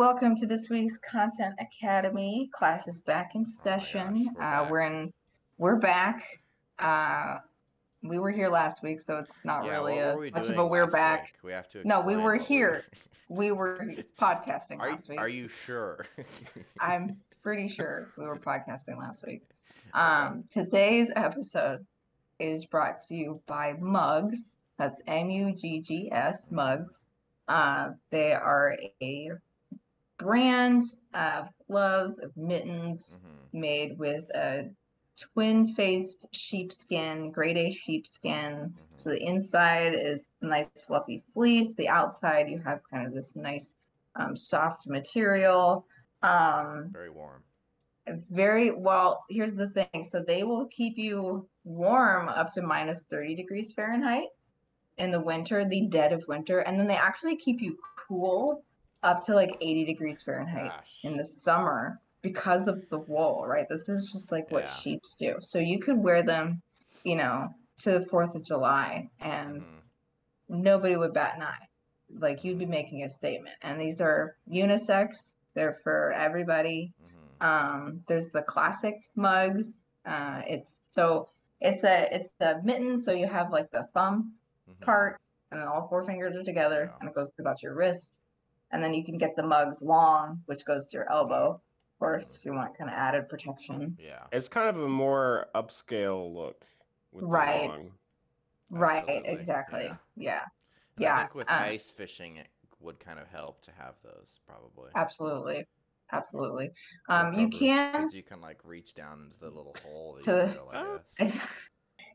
Welcome to this week's Content Academy. Class is back in session. Oh gosh, we're uh, back. we're in. We're back. Uh, we were here last week, so it's not yeah, really a we much of a we're back. week? We have to. No, we were here. We were podcasting are, you, last week. are you sure? I'm pretty sure we were podcasting last week. Um, today's episode is brought to you by Mugs. That's M U G G S Mugs. Uh, they are a brand of gloves, of mittens Mhm. made with a twin-faced sheepskin, grade A sheepskin. Mhm. So the inside is nice fluffy fleece. The outside you have kind of this nice um, soft material. Um, Very warm. very well. Here's the thing. So they will keep you warm up to minus 30 degrees Fahrenheit in the winter, the dead of winter, and then they actually keep you cool up to like 80 degrees Fahrenheit Gosh. in the summer because of the wool, right? This is just like what Yeah. sheeps do. So you could wear them, you know, to the 4th of July and Mhm. nobody would bat an eye. Like you'd be making a statement. And these are unisex, they're for everybody. Mhm. Um, there's the classic mugs. Uh, it's so it's a it's a mitten, so you have like the thumb Mhm. part, and then all four fingers are together, Yeah. and it goes about your wrist. And then you can get the mugs long, which goes to your elbow, of course, if you want kind of added protection. Yeah. It's kind of a more upscale look. With the Right. long. Right, Absolutely, exactly. yeah. Yeah, yeah. I think with uh, ice fishing, it would kind of help to have those probably. absolutely, absolutely. Um, you can you can like reach down into the little hole that To you the- drill, I Oh,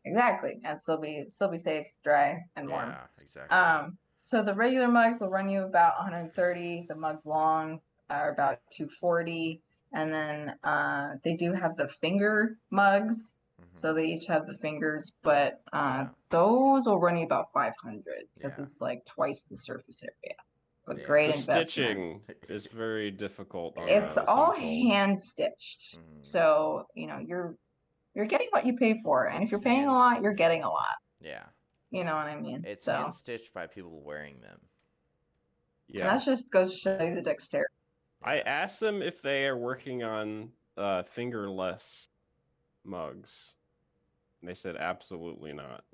exactly, and still be still be safe, dry, and warm. Yeah, exactly. Um, so the regular mugs will run you about 130. The mugs long are about 240, and then uh, they do have the finger mugs. Mhm. So they each have the fingers, but uh, Yeah. those will run you about 500 because Yeah. it's like twice the surface area. But Yeah. great The investment. stitching is very difficult. On It's all hand stitched, Mhm. so you know you're you're getting what you pay for, and if you're paying a lot, you're getting a lot. yeah. You know what I mean? It's so hand stitched by people wearing them. and Yeah. that just goes to show you the dexterity. I asked them if they are working on uh, fingerless mugs. And they said absolutely not.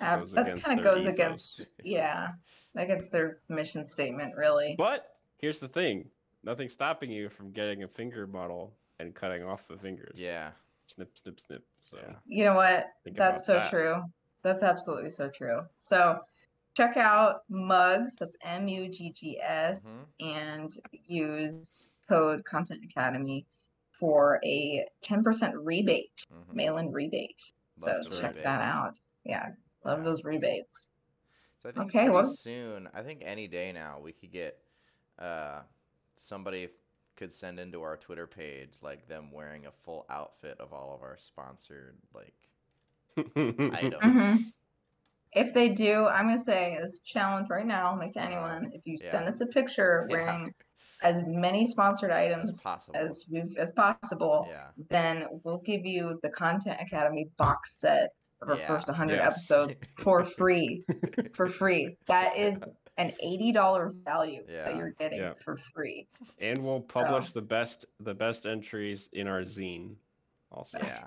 Ab- that kind of goes ethos. against yeah against their mission statement really But here's the thing: nothing stopping you from getting a finger model and cutting off the fingers. Yeah. Snip, snip, snip. So Yeah. you know what think that's so that. true that's absolutely so true so check out mugs that's m-u-g-g-s Mhm. and use code content academy for a 10% rebate Mhm. mail-in rebate so Love the check that out yeah love Yeah. those rebates So I think Okay, well- soon, I think any day now, we could get uh, somebody could send into our Twitter page like them wearing a full outfit of all of our sponsored like items. Mm-hmm. if they do i'm going to say as a challenge right now I'll make to Uh-huh. anyone if you Yeah. send us a picture Yeah. wearing as many sponsored As items possible. as we've as possible yeah. then we'll give you the content academy box set of our Yeah. first 100 Yes. episodes for free for free that is an $80 value Yeah. that you're getting Yeah. for free and we'll publish the best the best entries in our zine. Also. Yeah.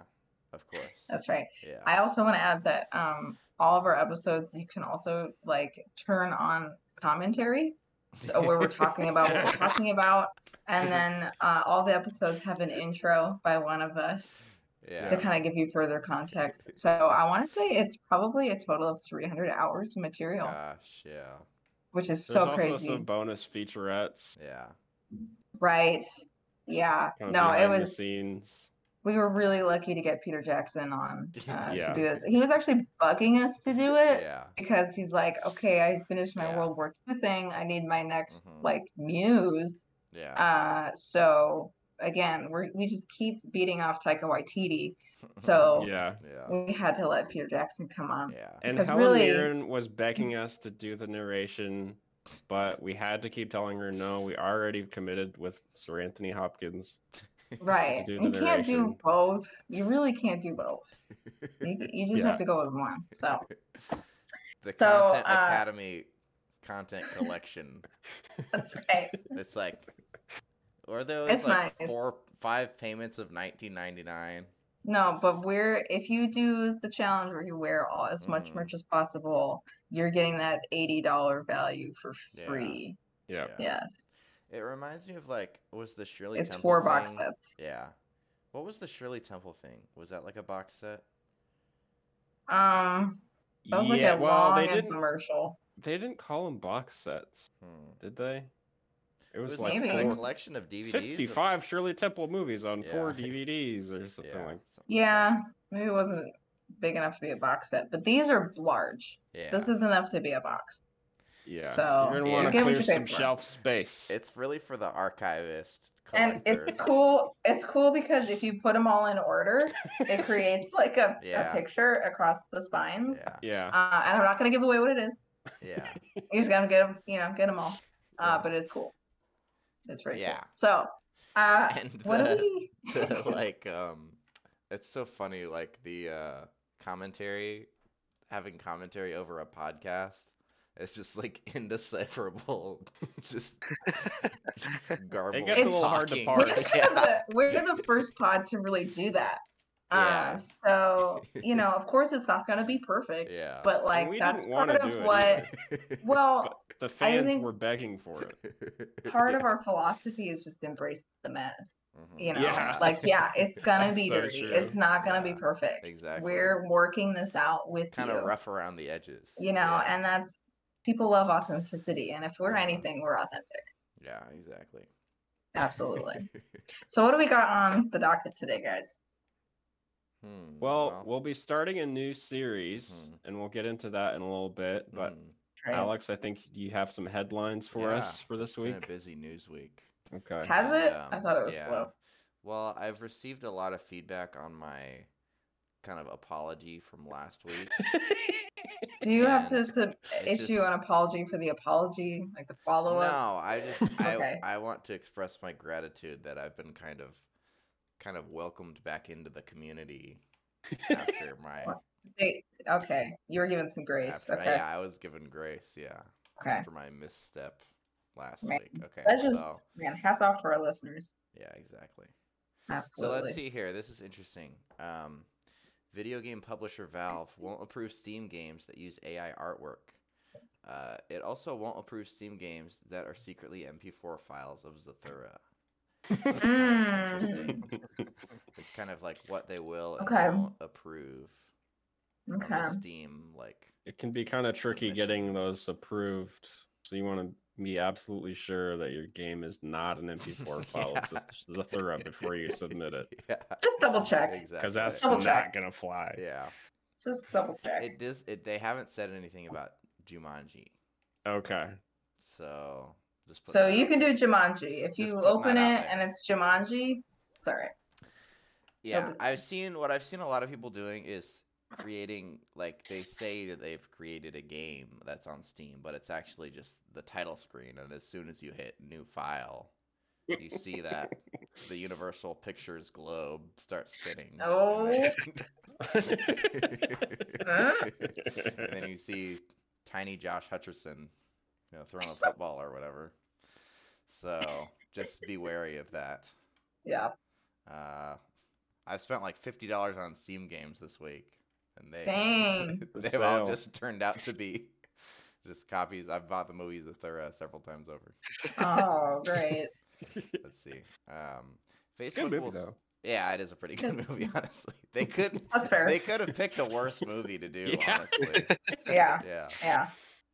Of course. that's right Yeah. I also want to add that um, all of our episodes, you can also like turn on commentary, so where we're talking about what we're talking about, and then uh, all the episodes have an intro by one of us yeah. to kind of give you further context. So I want to say it's probably a total of 300 hours of material, Gosh. Yeah. which is There's so also crazy, some bonus featurettes. Yeah. right? Yeah, Kind of no, it behind the was. scenes. We were really lucky to get Peter Jackson on uh, Yeah. to do this. He was actually bugging us to do it. Yeah. because he's like, okay, I finished my Yeah. World War II thing. I need my next Mhm. like muse. Yeah. Uh, so again, we we just keep beating off Taika Waititi. so- Yeah. Yeah. We had to let Peter Jackson come on. Yeah. And Because Helen really- Mirren was begging us to do the narration, but we had to keep telling her no. We already committed with Sir Anthony Hopkins. Right. do You can't do both. You really can't do both. You, you just Yeah. have to go with one. So the So, Content uh, Academy content collection. that's right. It's like Or there was It's like nice. four, five payments of nineteen ninety nine. No, but we're if you do the challenge where you wear all as much Mhm. merch as possible, you're getting that eighty dollar value for Yeah. free. Yeah. Yes, It reminds me of like what was the Shirley Temple. it's Temple four box sets. Yeah. What was the Shirley Temple thing? Was that like a box set? Um, that was like a well, long they didn't. infomercial. They didn't call them box sets, Hmm. did they? It It was, was like Maybe. a collection of DVDs. of- 55 Shirley Temple movies on four DVDs or something Yeah. like. something like that. Yeah, maybe it wasn't big enough to be a box set, but these are large. Yeah. This is enough to be a box. Yeah. So, You're gonna want to clear some for. shelf space. It's really for the archivist And it's cool. It's cool because if you put them all in order, it creates like a, Yeah. a picture across the spines. Yeah. yeah. Uh, and I'm not gonna give away what it is. Yeah. You just gotta get them, you know, get them all. Uh, Yeah. but it's cool. It's very Yeah. cool. So, uh, And what the- we? the like um it's so funny like the uh commentary having commentary over a podcast it's just like indecipherable just garbled gets a little hard to talking. parse. we're, yeah. the, we're the first pod to really do that. Yeah. Uh, so you know, of course, it's not gonna be perfect, yeah but like we that's part of it what. Well, the fans think- were begging for it. part of our philosophy is just embrace the mess. Mhm. You know, Yeah. like yeah, it's gonna be so dirty. true. It's not gonna be perfect. exactly. We're working this out with kind of rough around the edges you know, yeah. and that's people love authenticity, and if we're anything, we're authentic. yeah exactly Absolutely. so, what do we got on the docket today, guys? Hmm, Well, we'll be starting a new series, Mhm. and we'll get into that in a little bit. But hmm, Alex, I think you have some headlines for yeah, us for this it's been a week. busy news week Okay. Has And, it? I um, thought it was yeah. slow. Well, I've received a lot of feedback on my kind of apology from last week. Do you have to sub- issue just- an apology for the apology, like the follow up? No, I just I Okay. I want to express my gratitude that I've been kind of kind of welcomed back into the community after my They, okay, you were given some grace. after, okay, yeah, I was given grace, yeah, okay. after my misstep last Man, week. Okay, That just so man, hats off to our listeners. yeah, exactly. Absolutely. So let's see here. This is interesting. Um, video game publisher Valve won't approve Steam games that use AI artwork. Uh, it also won't approve Steam games that are secretly MP4 files of Zathura. So it's kind of interesting. It's kind of like what they will and Okay. won't approve on Okay. the Steam. Like, it can be kind of tricky Submission. getting those approved. So you want to be absolutely sure that your game is not an MP4 file of Yeah. Zath- Zathura before you submit it, yeah, Just double check. exactly. because that's Double not check. gonna fly. yeah. Just double check. It does. It, they haven't said anything about Jumanji, Okay. so just put so you out can do Jumanji. If Just you open it out and it's Jumanji, it's all right. Yeah, I've seen what I've seen a lot of people doing is creating like they say that they've created a game that's on Steam, but it's actually just the title screen and as soon as you hit new file, you see that the Universal Pictures globe starts spinning. Oh. And then, and then you see tiny Josh Hutcherson, you know, throwing a football or whatever. So just be wary of that. Yeah. Uh, I've spent like fifty dollars on Steam games this week, and they Dang. they've all just turned out to be just copies. I've bought the movies of Thura several times over. Oh, great. Let's see. Um, Good Facebook movie will. Though. Yeah, it is a pretty good movie. Honestly, they could That's fair. they could have picked a worse movie to do. Yeah. Honestly, Yeah. yeah, Yeah.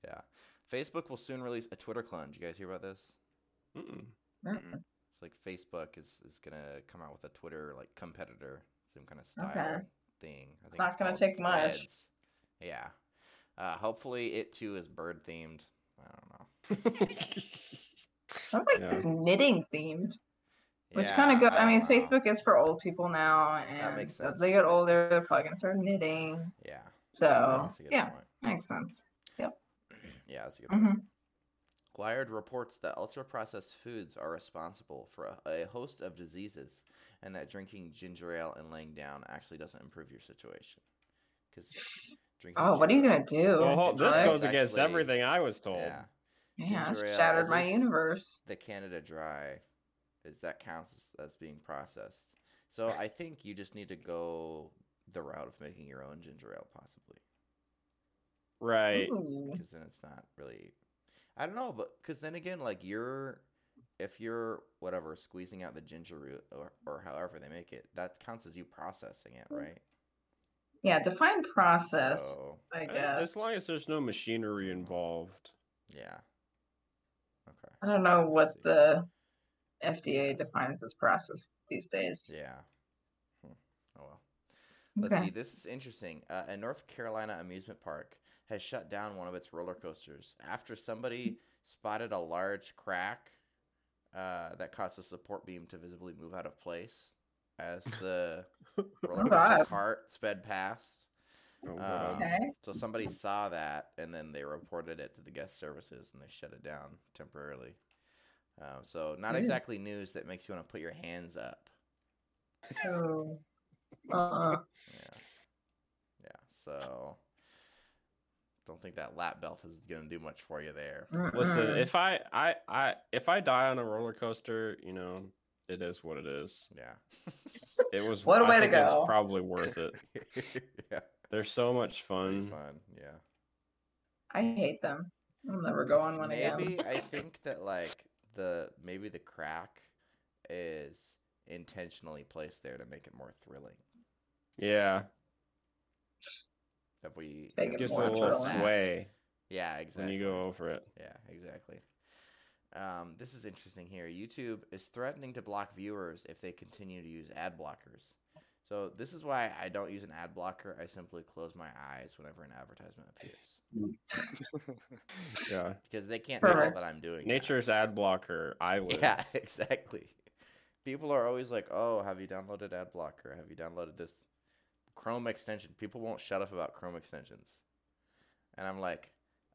yeah. Facebook will soon release a Twitter clone. Did you guys hear about this? Mm-mm. Mm. It's like Facebook is, is gonna come out with a Twitter like competitor, same kind of style Okay. Thing. I think not gonna called take much. Yeah. Uh, hopefully, it too is bird themed. I don't know. Sounds like Yeah. it's knitting themed. Which Yeah, kind of good. I, mean, know. Facebook is for old people now, and makes as they get older, they're probably gonna start knitting. Yeah. So that's yeah, point. makes sense. Yep. Yeah, that's a good point. Wired reports that ultra processed foods are responsible for a, a host of diseases, and that drinking ginger ale and laying down actually doesn't improve your situation. Because drinking. Oh, what are you gonna do? Well, hold- this goes ale against actually- everything I was told. Yeah. yeah, ginger ale, shattered at my universe. the Canada Dry is that counts as, as being processed. So I think you just need to go the route of making your own ginger ale, possibly, Right. Because then it's not really. I don't know, but because then again, like you're, if you're whatever squeezing out the ginger root or or however they make it, that counts as you processing it, right? Yeah, define process, So I guess. As long as there's no machinery involved. yeah. Okay. I don't know what see. the FDA defines as process these days. Yeah. Hmm. Oh well. Let's Okay. see. This is interesting. Uh, a North Carolina amusement park has shut down one of its roller coasters after somebody spotted a large crack uh, that caused the support beam to visibly move out of place as the roller coaster cart sped past. Oh, Um, Okay. So somebody saw that, and then they reported it to the guest services, and they shut it down temporarily. Um, so not exactly news that makes you want to put your hands up. Oh. Uh-uh. Yeah. Yeah. So don't think that lap belt is gonna do much for you there. Listen, if I, I, I, if I die on a roller coaster, you know, it is what it is. Yeah. It was. What a I way to think it was go. probably worth it. yeah. They're so much fun. fun. Yeah. I hate them. I'll never go on one again. Maybe again. I think that like the maybe the crack is intentionally placed there to make it more thrilling. Yeah, Have we? Make have it gives a little about sway Yeah, exactly. when you go over it. Yeah, exactly. Um, this is interesting here. YouTube is threatening to block viewers if they continue to use ad blockers. So this is why I don't use an ad blocker. I simply close my eyes whenever an advertisement appears Yeah, because they can't Perfect. tell that I'm doing. that. nature's ad blocker. I would. Yeah, exactly. People are always like, "Oh, have you downloaded ad blocker? Have you downloaded this Chrome extension?" People won't shut up about Chrome extensions, and I'm like,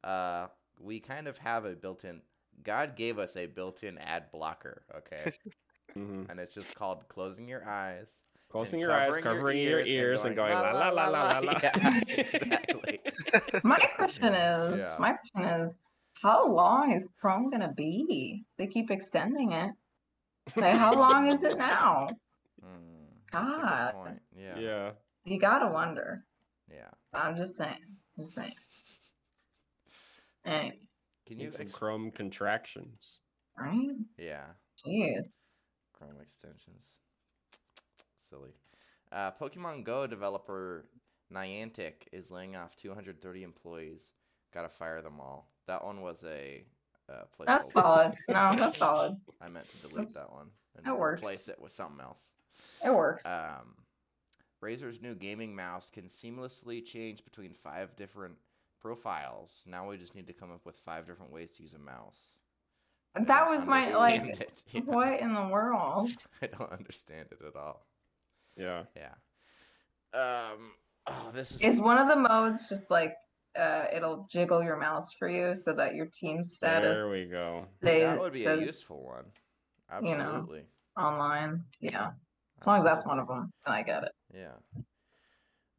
"Uh, we kind of have a built-in. God gave us a built-in ad blocker, okay, hmm and it's just called closing your eyes, Closing your eyes, covering your ears, and going la la la la la la. Yeah, exactly. My question is, Yeah. my question is, how long is Chrome gonna be? They keep extending it. Like, how long is it now? That's a God. good point. Yeah, yeah. You gotta wonder. yeah. I'm just saying. Just saying. Anyway, Can you? Need some Ex- Chrome contractions. right? yeah. Jeez. Chrome extensions. Silly. Uh, Pokemon Go developer Niantic is laying off 230 employees. Gotta fire them all. That one was a uh, placeholder. That's solid. No, that's solid. I meant to delete That's- that one and that works. replace it with something else. It works. Um, Razer's new gaming mouse can seamlessly change between five different profiles. Now we just need to come up with five different ways to use a mouse. I that was my like. it. Yeah. What in the world? I don't understand it at all. Yeah. Yeah. Um. Oh, this is. Is one of the modes just like uh, it'll jiggle your mouse for you so that your team status There we go. that would be a useful one. you know. Absolutely. online? Yeah, as long as that's one of them, then I get it. Yeah.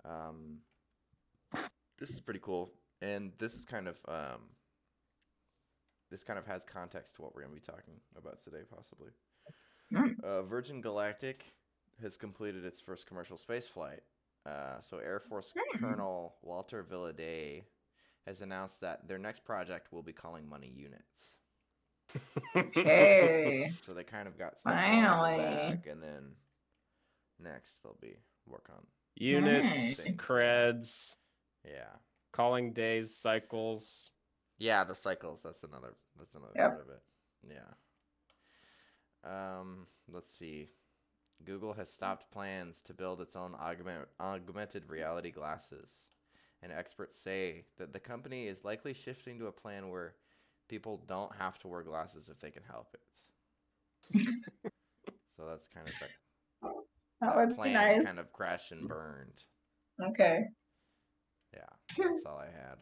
Um. This is pretty cool, and this is kind of um. This kind of has context to what we're gonna be talking about today, possibly. Mm. Uh, Virgin Galactic has completed its first commercial space flight. Uh, so Air Force Hmm. Colonel Walter Villadei has announced that their next project will be calling money units. Okay. So they kind of got going in Finally. the bag, and then next they'll be work on. Units, Nice. creds, Yeah, calling days, cycles. yeah, the cycles. That's another. That's another Yep. part of it. Yeah. Um. Let's see. Google has stopped plans to build its own augment, augmented reality glasses, and experts say that the company is likely shifting to a plan where people don't have to wear glasses if they can help it. so that's kind of that, That that would be nice. kind of crashed and burned. Okay. Yeah, that's all I had.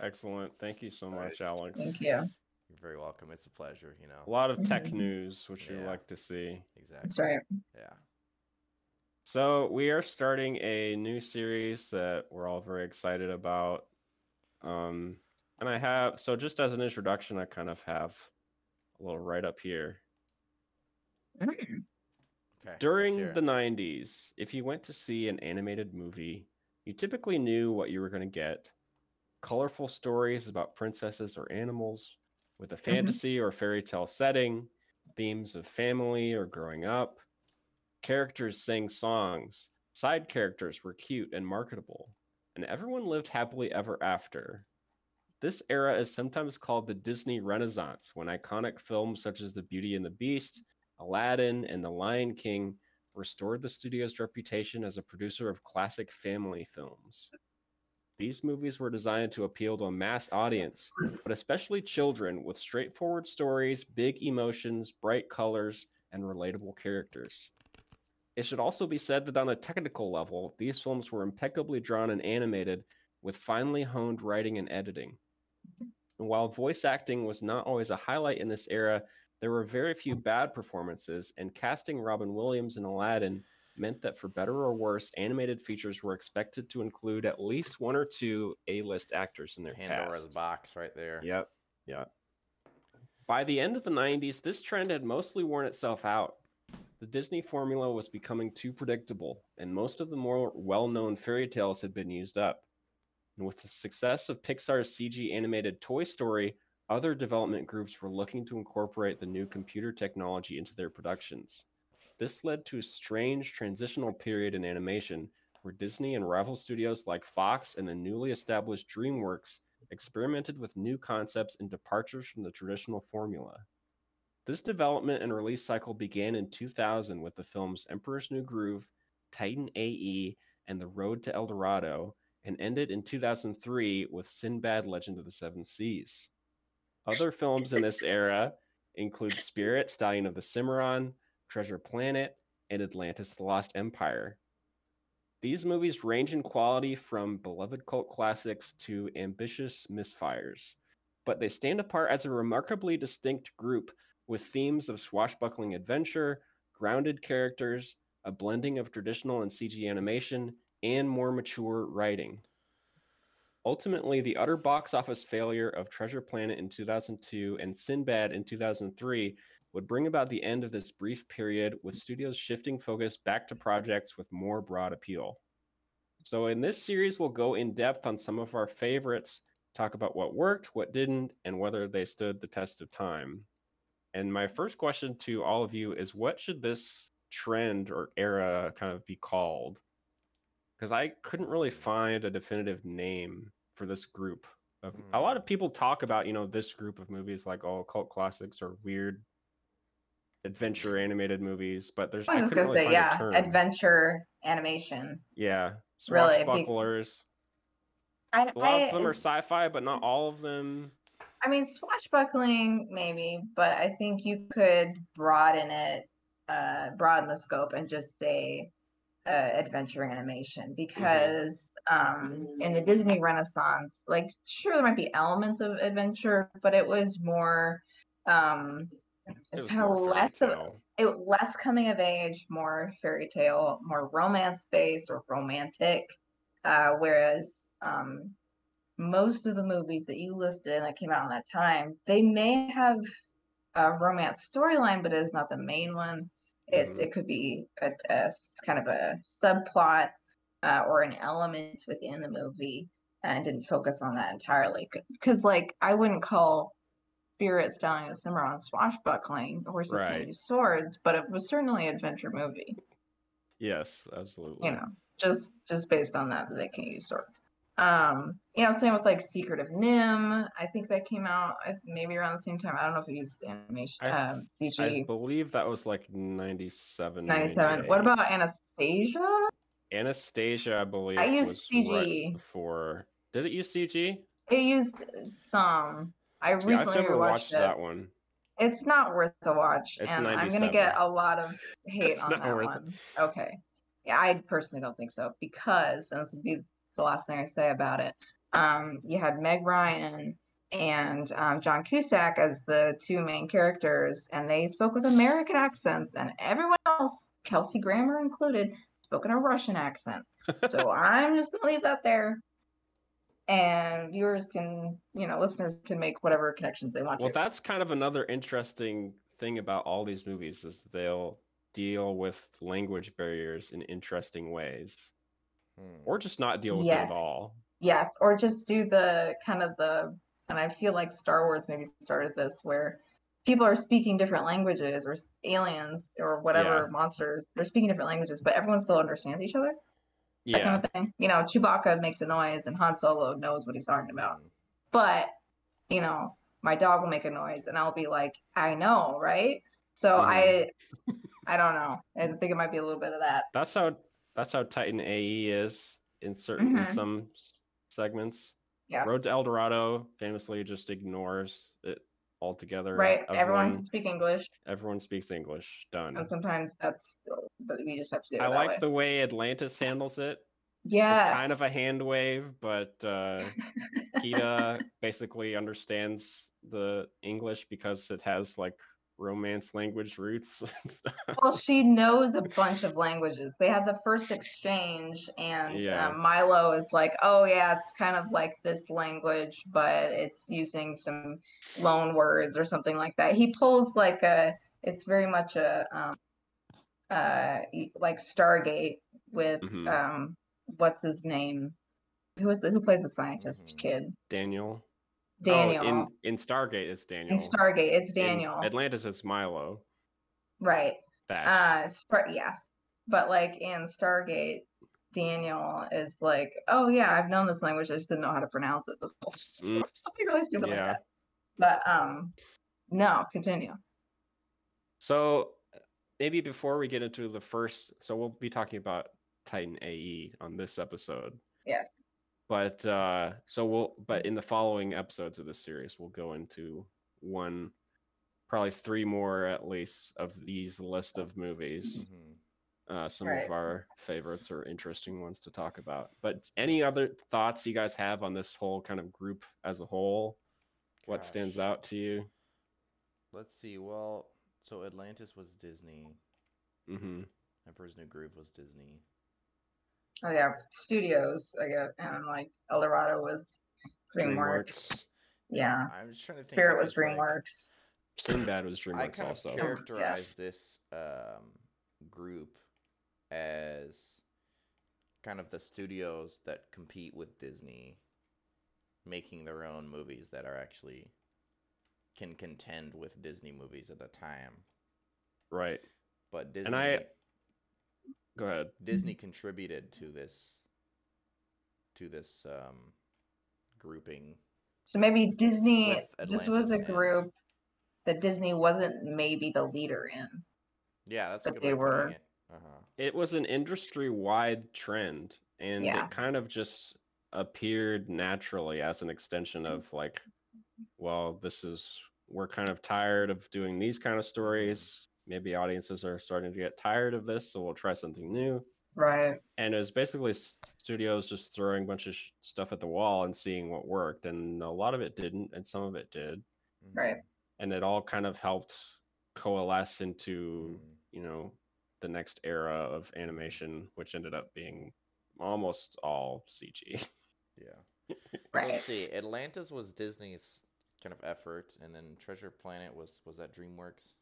Excellent. Thank you so much, Right. Alex. Thank you. You're very welcome. It's a pleasure. You know, A lot of tech Mhm. news, which you like to see. exactly. That's right. Yeah. So we are starting a new series that we're all very excited about. Um, and I have so just as an introduction, I kind of have a little right up here. Mm. Okay. During the 90s, if you went to see an animated movie, you typically knew what you were going to get. Colorful stories about princesses or animals with a mm-hmm. fantasy or fairy tale setting, themes of family or growing up. Characters sang songs, side characters were cute and marketable, and everyone lived happily ever after. This era is sometimes called the Disney Renaissance, when iconic films such as The Beauty and the Beast, Aladdin, and The Lion King restored the studio's reputation as a producer of classic family films. These movies were designed to appeal to a mass audience, but especially children, with straightforward stories, big emotions, bright colors, and relatable characters. It should also be said that on a technical level, these films were impeccably drawn and animated with finely honed writing and editing. And while voice acting was not always a highlight in this era, there were very few mm. bad performances, and casting Robin Williams in Aladdin meant that for better or worse, animated features were expected to include at least one or two A-list actors in their Pandora's cast. box right there. Yep, yep. By the end of the 90s, this trend had mostly worn itself out. The Disney formula was becoming too predictable, and most of the more well known fairy tales had been used up. And with the success of Pixar's CG animated Toy Story, other development groups were looking to incorporate the new computer technology into their productions. This led to a strange transitional period in animation where Disney and rival studios like Fox and the newly established DreamWorks experimented with new concepts and departures from the traditional formula. This development and release cycle began in 2000 with the films Emperor's New Groove, Titan AE, and The Road to El Dorado, and ended in 2003 with Sinbad Legend of the Seven Seas. Other films in this era include Spirit, Stallion of the Cimarron, Treasure Planet, and Atlantis the Lost Empire. These movies range in quality from beloved cult classics to ambitious misfires, but they stand apart as a remarkably distinct group with themes of swashbuckling adventure, grounded characters, a blending of traditional and CG animation, and more mature writing. Ultimately, the utter box office failure of Treasure Planet in 2002 and Sinbad in 2003 would bring about the end of this brief period with studios shifting focus back to projects with more broad appeal. So, in this series, we'll go in depth on some of our favorites, talk about what worked, what didn't, and whether they stood the test of time. And my first question to all of you is what should this trend or era kind of be called? Because I couldn't really find a definitive name for this group. Of, A lot of people talk about, you know, this group of movies like all cult classics or weird adventure animated movies, but there's I was just couldn't gonna really say, yeah, adventure animation. Yeah, Really, be- swashbucklers. I, A lot of I- them are sci-fi, but not all of them. I mean, swashbuckling, maybe, but I think you could broaden it, uh, broaden the scope and just say uh, adventure animation because um, in the Disney Renaissance, like, sure, there might be elements of adventure, but it was more um, it's was kind of less of it less coming of age, more fairy tale, more romance based or romantic. Uh, whereas um, most of the movies that you listed that came out in that time, they may have a romance storyline, but it is not the main one. It's Mhm. it could be a kind of a subplot uh, or an element within the movie, and didn't focus on that entirely. Because like I wouldn't call Spirit Stallion of Cimarron swashbuckling, horses Right. can't use swords, but it was certainly an adventure movie. Yes, absolutely. You know, just just based on that that they can't use swords. Um, you know, same with like Secret of NIMH. I think that came out maybe around the same time. I don't know if it used animation, I um, I CG. believe that was like 97. 97. What about Anastasia? Anastasia? I believe I used CG. right before. Did it use CG? It used some. I See, I've recently never watched it. that one. It's not worth the watch, It's and I'm gonna get a lot of hate It's on not that worth it. one. Okay, yeah, I personally don't think so because, and this would be the last thing I say about it. Um, you had Meg Ryan and um, John Cusack as the two main characters, and they spoke with American accents, and everyone else, Kelsey Grammer included, spoke in a Russian accent. So I'm just gonna leave that there. and viewers can, you know, listeners can make whatever connections they want Well, to. that's kind of another interesting thing about all these movies is they'll deal with language barriers in interesting ways. Or just not deal with it at all. Yes, or just do the kind of the, and I feel like Star Wars maybe started this where people are speaking different languages or aliens or whatever Yeah. monsters, they're speaking different languages, but everyone still understands each other. That Yeah, kind of thing. You know, Chewbacca makes a noise and Han Solo knows what he's talking about. Hmm. But, you know, my dog will make a noise and I'll be like, I know, right? So Mhm. I I don't know. I think it might be a little bit of that. that's how that's how Titan AE is in certain in Mhm. some segments. Yes. Road to El Dorado famously just ignores it altogether. right. Everyone Everyone, can speak English. everyone speaks English. Done. And sometimes that's that we just have to do it I like way. the way Atlantis handles it. Yeah. It's kind of a hand wave, but uh, Kida basically understands the English because it has like romance language roots and stuff. well, she knows a bunch of languages. They had the first exchange, and Yeah. um, Milo is like, "Oh yeah, it's kind of like this language, but it's using some loan words or something like that." He pulls like a. It's very much a um, uh, like Stargate with Mhm. um, what's his name? Who is the who plays the scientist Mhm. kid? Daniel. Daniel. Oh, in, in Stargate, it's Daniel. in Stargate, it's In Daniel. Atlantis, it's Milo. right. That. Uh, Star- yes, but like in Stargate, Daniel is like, "Oh yeah, I've known this language. I just didn't know how to pronounce it." This whole Mm. something really stupid Yeah. like that. But um, no, continue. So maybe before we get into the first, so we'll be talking about Titan AE on this episode. Yes. But uh so we'll but in the following episodes of this series we'll go into one probably three more at least of these list of movies. Mhm. Uh some Right. of our favorites or interesting ones to talk about. But any other thoughts you guys have on this whole kind of group as a whole? What stands out to you? Let's see. Well, so Atlantis was Disney. Mm-hmm. Emperor's New Groove was Disney. Oh yeah, studios. I guess, and like El Dorado was DreamWorks. Yeah, I'm just trying to think. Spirit was because, like, DreamWorks. Sinbad was I DreamWorks kind also. of characterize this um, group as kind of the studios that compete with Disney, making their own movies that are actually can contend with Disney movies at the time. Right. But Disney, And I- Go ahead. Disney contributed to this, to this um, grouping. So maybe Disney. This was a group that Disney wasn't maybe the leader in. Yeah, that's a But good they way of putting were- it. Uh-huh. It was an industry wide trend and Yeah. it kind of just appeared naturally as an extension of like, well, this is we're kind of tired of doing these kind of stories. Maybe audiences are starting to get tired of this, so we'll try something new. Right. And it was basically studios just throwing a bunch of sh- stuff at the wall and seeing what worked. And a lot of it didn't, and some of it did. Right. And it all kind of helped coalesce into Mhm. you know the next era of animation which ended up being almost all cg Yeah. So Right. let's see. Atlantis was Disney's kind of effort, and then Treasure Planet was was that DreamWorks?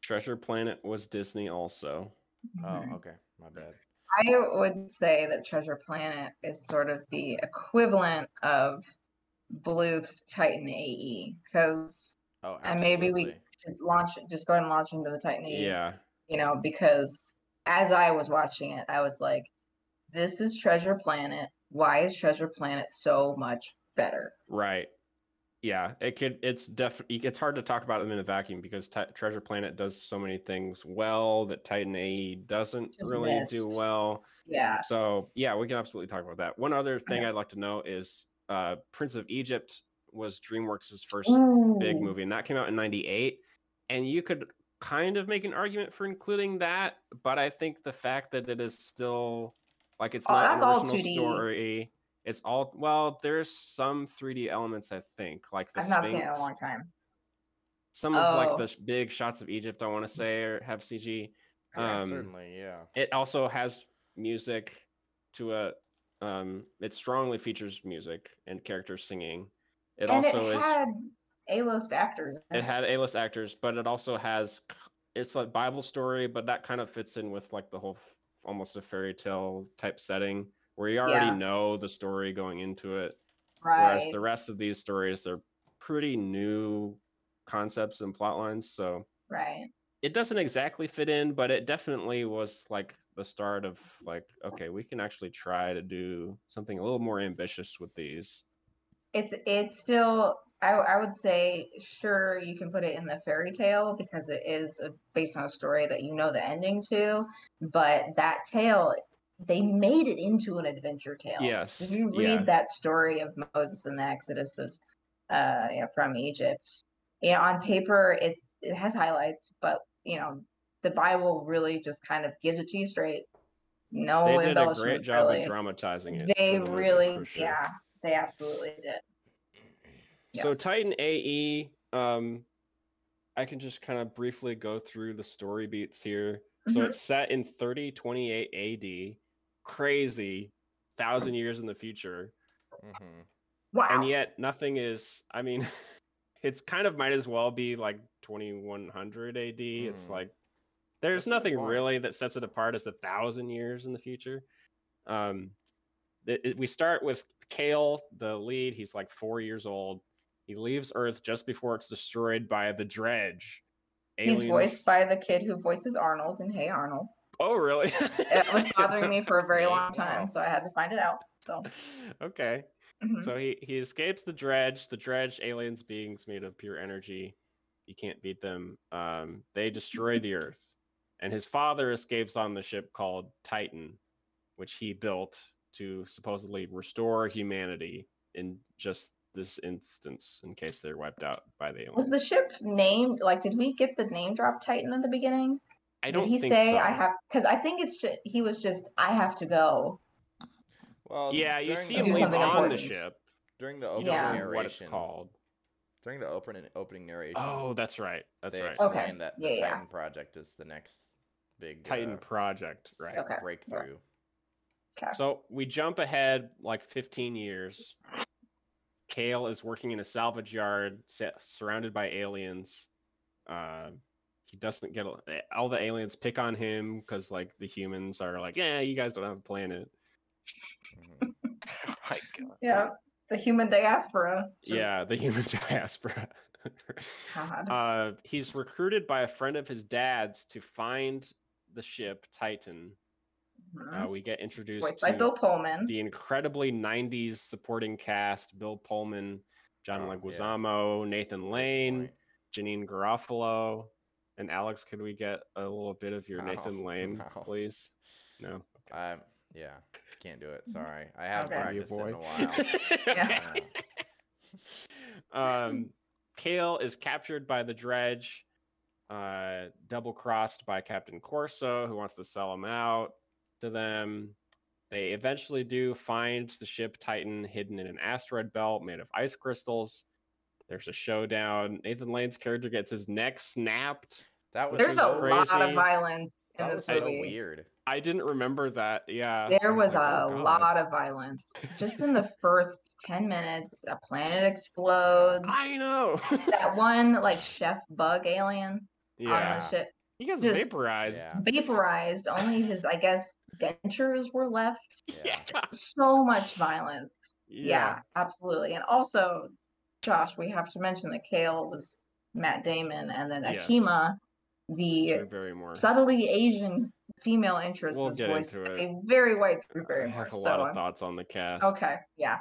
Treasure planet was disney also Oh, Mhm. okay, my bad. I would say that Treasure Planet is sort of the equivalent of Bluth's Titan AE because Oh, and maybe we should launch just go ahead and launch into the Titan AE. yeah You know, because as I was watching it, I was like, this is Treasure Planet. Why is Treasure Planet so much better? right yeah it could it's definitely it's hard to talk about them in a vacuum because Ti- treasure planet does so many things well that titan ae doesn't Just really do well Yeah. so yeah we can absolutely talk about that one other thing i'd like to know is uh prince of egypt was dreamworks' first big movie, and that came out in '98. And you could kind of make an argument for including that, but I think the fact that it is still like it's Oh, not an original 2D. story. It's all well. There's some 3D elements, I think, like the I've not seen it in a long time. Some of like Oh. the sh- big shots of Egypt, I want to say, or have CG. Yeah, Um, certainly, yeah. It also has music to a Um, it strongly features music and characters singing. It and also it is. had A-list actors. in It had A-list actors, but it also has. It's like Bible story, but that kind of fits in with like the whole almost a fairy tale type setting where you already Yeah. know the story going into it. right. Whereas the rest of these stories, they're pretty new concepts and plot lines. So Right. it doesn't exactly fit in, but it definitely was like the start of like, okay, we can actually try to do something a little more ambitious with these. It's it's still I I would say sure you can put it in the fairy tale because it is a, based on a story that you know the ending to, but that tale they made it into an adventure tale. Yes, If you yeah. read that story of Moses and the Exodus of uh you know from Egypt, you know on paper it's it has highlights, but you know the Bible really just kind of gives it to you straight. No they did a great job really. of dramatizing it. They the really for sure. yeah, they absolutely did. So Titan AE, um, I can just kind of briefly go through the story beats here. So Mhm. it's set in 3028 AD, crazy, thousand years in the future, hmm Wow. and yet nothing is. I mean, it's kind of might as well be like 2100 AD. It's Hmm. like there's That's nothing point. really that sets it apart as a thousand years in the future. Um, it- it- we start with Kale, the lead. He's like four years old. He leaves Earth just before it's destroyed by the Dredge. He's voiced by the kid who voices Arnold in Hey Arnold. Oh, really? It was bothering me for a very long time, so I had to find it out. So okay. mhm. So he he escapes the dredge. The dredge, aliens, beings made of pure energy. You can't beat them. Um, they destroy the Earth, and his father escapes on the ship called Titan, which he built to supposedly restore humanity in just this instance, in case they're wiped out by the aliens. was the ship named like? Did we get the name drop Titan at the beginning? I don't did he think say so. I have? Because I think it's just he was just I have to go. Well, Yeah, you see the him Do leave something on the ship. during the opening don't Yeah. know what it's narration. called. During the opening opening narration. Oh, that's right. That's they right. explain Okay. that the Yeah, yeah. Titan project is the next big Titan uh, Project, right? Okay. breakthrough. Okay. So we jump ahead like 15 years. Kale is working in a salvage yard sa- surrounded by aliens. Uh, he doesn't get all the aliens pick on him because like the humans are like, yeah, you guys don't have a planet. Oh my god. Yeah, the human diaspora. just- Yeah, the human diaspora. God. uh, he's recruited by a friend of his dad's to find the ship Titan. Mhm. Uh, we get introduced Voiced by Bill Pullman. the incredibly 90s supporting cast Bill Pullman, John Oh, yeah. Leguizamo, Nathan Lane. Janeane Garofalo. And Alex, could we get a little bit of your No, Nathan Lane, no. please? No. Um, yeah, can't do it. Sorry, I haven't Okay. Practiced it in a while. Um, Kale is captured by the dredge, uh, double crossed by Captain Corso, who wants to sell him out to them. They eventually do find the ship Titan hidden in an asteroid belt made of ice crystals. There's a showdown. Nathan Lane's character gets his neck snapped. That was There's a so lot of violence in That this was so movie. weird. I didn't remember that. Yeah. There I was like, a "Oh, lot of violence. Just in the first 10 minutes, a planet explodes. I know. That one, like, chef bug alien on the ship He gets just- vaporized. Yeah. vaporized. Only his, I guess, dentures were left. Yeah. Yeah. So much violence. Yeah. Yeah, absolutely. And also, Josh, we have to mention that Kale was Matt Damon, and then Yes. Akima, the Drew subtly Asian female interest, We'll was voiced a very white Drew I Barrymore. have a so lot of I'm- thoughts on the cast. Okay, yeah.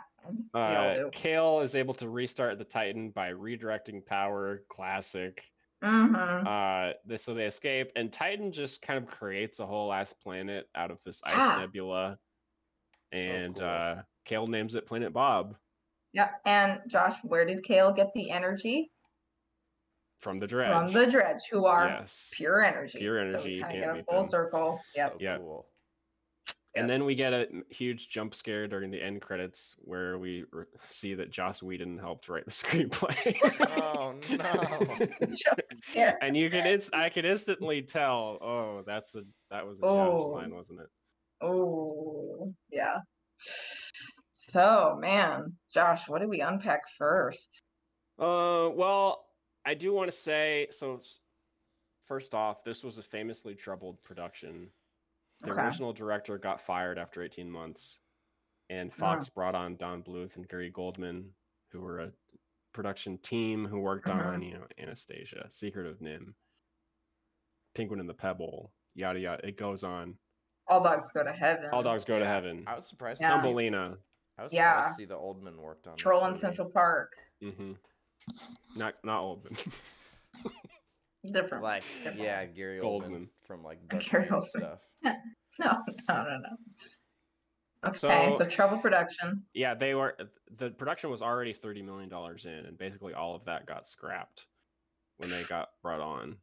Uh. Kale is able to restart the Titan by redirecting power. Classic. Mhm. Uh, they, so they escape, and Titan just kind of creates a whole ass planet out of this ice Yeah. nebula, and cool. uh, Kale names it Planet Bob Yeah. And Josh, where did Kale get the energy? from the dredge. From the Dredge, who are yes. pure energy. Pure energy, we you kind of get a full them. circle. Yep. So Yeah. cool. And then we get a huge jump scare during the end credits where we r- see that Joss Whedon helped write the screenplay. Oh no. Jump scare. and you can inst- I could instantly tell. Oh, that's a that was a Josh Oh. line, wasn't it? Oh, yeah. So, man, Josh, what did we unpack first? Uh, well, I do want to say so. First off, this was a famously troubled production. The Okay. original director got fired after 18 months, and Fox brought on Don Bluth and Gary Goldman, who were a production team who worked on, you know, Anastasia, Secret of NIMH, Penguin and the Pebble, yada yada. It goes on. All dogs go to heaven. All dogs go to heaven. I was surprised. Yeah. Thumbelina. I was Yeah. surprised to see the Oldman worked on. this Troll in. Central Park. Mm-hmm. Not not Oldman. Different. Like, different. yeah, Gary Goldman. Oldman from like Gary Knight Oldman. stuff. No, no, no, no. Okay, so, So- trouble production. yeah, they were. The production was already thirty million dollars in, and basically all of that got scrapped when they got brought on.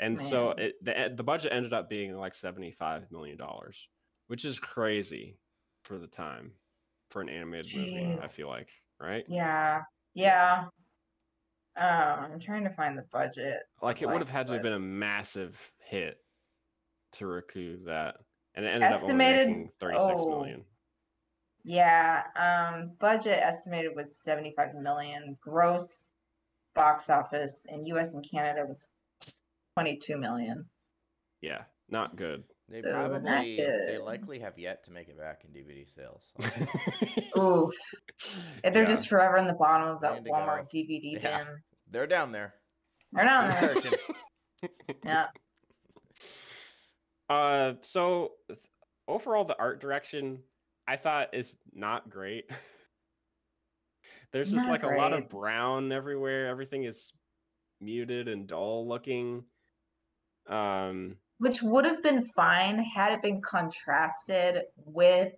And so it the the budget ended up being like seventy five million dollars, which is crazy for the time for an animated movie. I feel like, right? Yeah, yeah. Um, I'm trying to find the budget. Like it would have had to have been a massive hit to recoup that, and it ended up Estimated- only making thirty six oh. million. Yeah, um, budget estimated was 75 million. Gross box office in US and Canada was 22 million. Yeah, not good. They So, probably, they likely have yet to make it back in DVD sales. Oof. They're Yeah. just forever in the bottom of that Walmart go. DVD Yeah. bin. They're down there. They're down Keep there. searching. Yeah. Uh, so th- overall, the art direction I thought is not great. There's just Not like a lot of brown everywhere. Everything is muted and dull looking. Um, Which would have been fine had it been contrasted with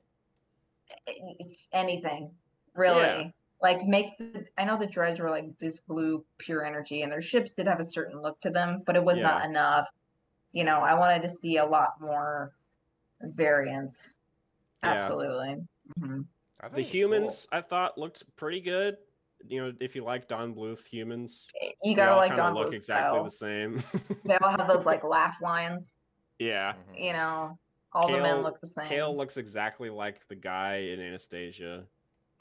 anything, really. Yeah. Like make the I know the Dredge were like this blue pure energy and their ships did have a certain look to them, but it was not enough. You know, I wanted to see a lot more variance. Yeah. Absolutely. hmm I thought the it was humans I thought looked pretty good. You know, if you like Don Bluth humans, You gotta all like kinda Don look Bluth's exactly style. the same. They all have those like laugh lines. yeah. cool. Mhm. You know, all the men look the same. Kale looks exactly like the guy in Anastasia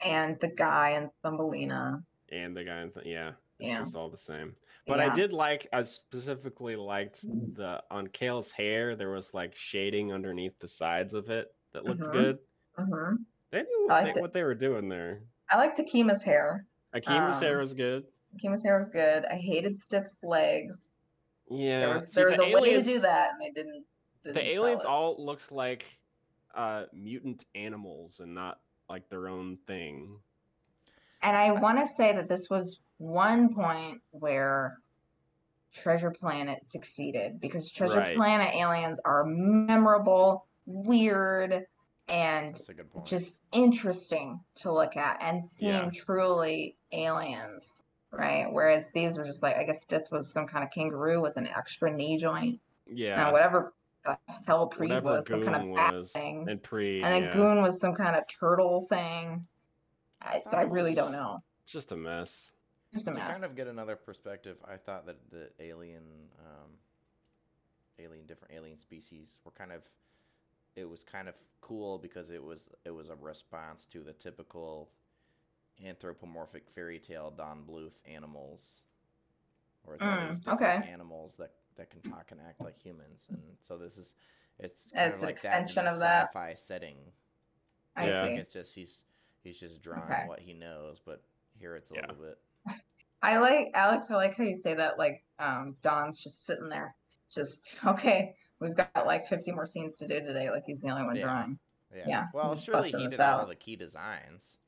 and the guy in Thumbelina. and the guy in th- yeah, it's Yeah. just all the same. But I did like I specifically liked the on Kale's hair there was like shading underneath the sides of it that looked Mhm. good. hmm They knew I what liked they, what they were doing there. I liked Akima's hair. Akima's hair Um, was good. Akima's hair was good. I hated Stith's legs. Yeah. There was See, there was the a way to do that, and they didn't. didn't The aliens it. all looked like uh mutant animals and not like their own thing. And I want to say that this was one point where Treasure Planet succeeded because Treasure Right. Planet aliens are memorable, weird, and That's a good point. just interesting to look at and seem Yeah. truly aliens, right? Whereas these were just like, I guess Stith was some kind of kangaroo with an extra knee joint. Yeah. and whatever the hell Pre whatever was, some kind of bat was thing. and pre and then yeah. Gune was some kind of turtle thing. I, thought I really don't know. just a mess. Just a to mess. kind of get another perspective, I thought that the alien, um, alien, different alien species were kind of, it was kind of cool because it was it was a response to the typical anthropomorphic fairy tale Don Bluth animals, where it's all Mm, these different okay. animals that that can talk and act like humans, and so this is it's It's kind an of like that in extension a of that. sci-fi setting. I Yeah. Like see. it's just he's he's just drawing Okay. what he knows, but here it's a Yeah. little bit. I like Alex. I like how you say that. Like, um, Don's just sitting there, just okay. We've got like 50 more scenes to do today. Like he's the only one Yeah. drawing. Yeah. Yeah, Well, he's surely he this did all the key designs.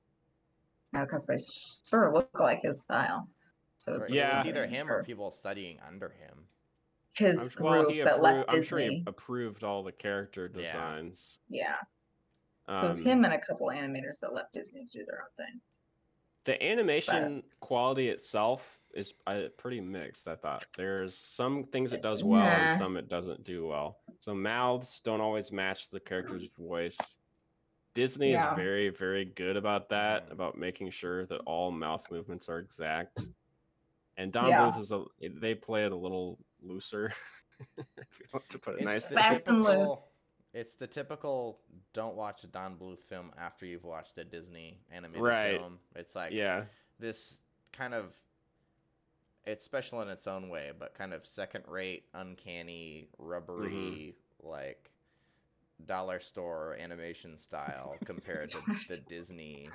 because they sure look like his style. So it's it Yeah. was either him or people studying under him. his I'm, well, group he that appro- left I'm sure he approved all the character Yeah. designs. Yeah. So it's Um, him and a couple animators that left Disney to do their own thing. The animation quality itself is uh, pretty mixed. I thought there's some things it does well Yeah. and some it doesn't do well. So mouths don't always match the character's voice. Disney Yeah. is very, very good about that, Mhm. about making sure that all mouth movements are exact. And Don Yeah. Bluth is a they play it a little looser, if you want to put it It's nicely. Fast and loose. It's the typical don't watch a Don Bluth film after you've watched a Disney animated Right. film. It's like yeah, this kind of it's special in its own way, but kind of second rate, uncanny, rubbery, mm-hmm. like dollar store animation style compared to the Disney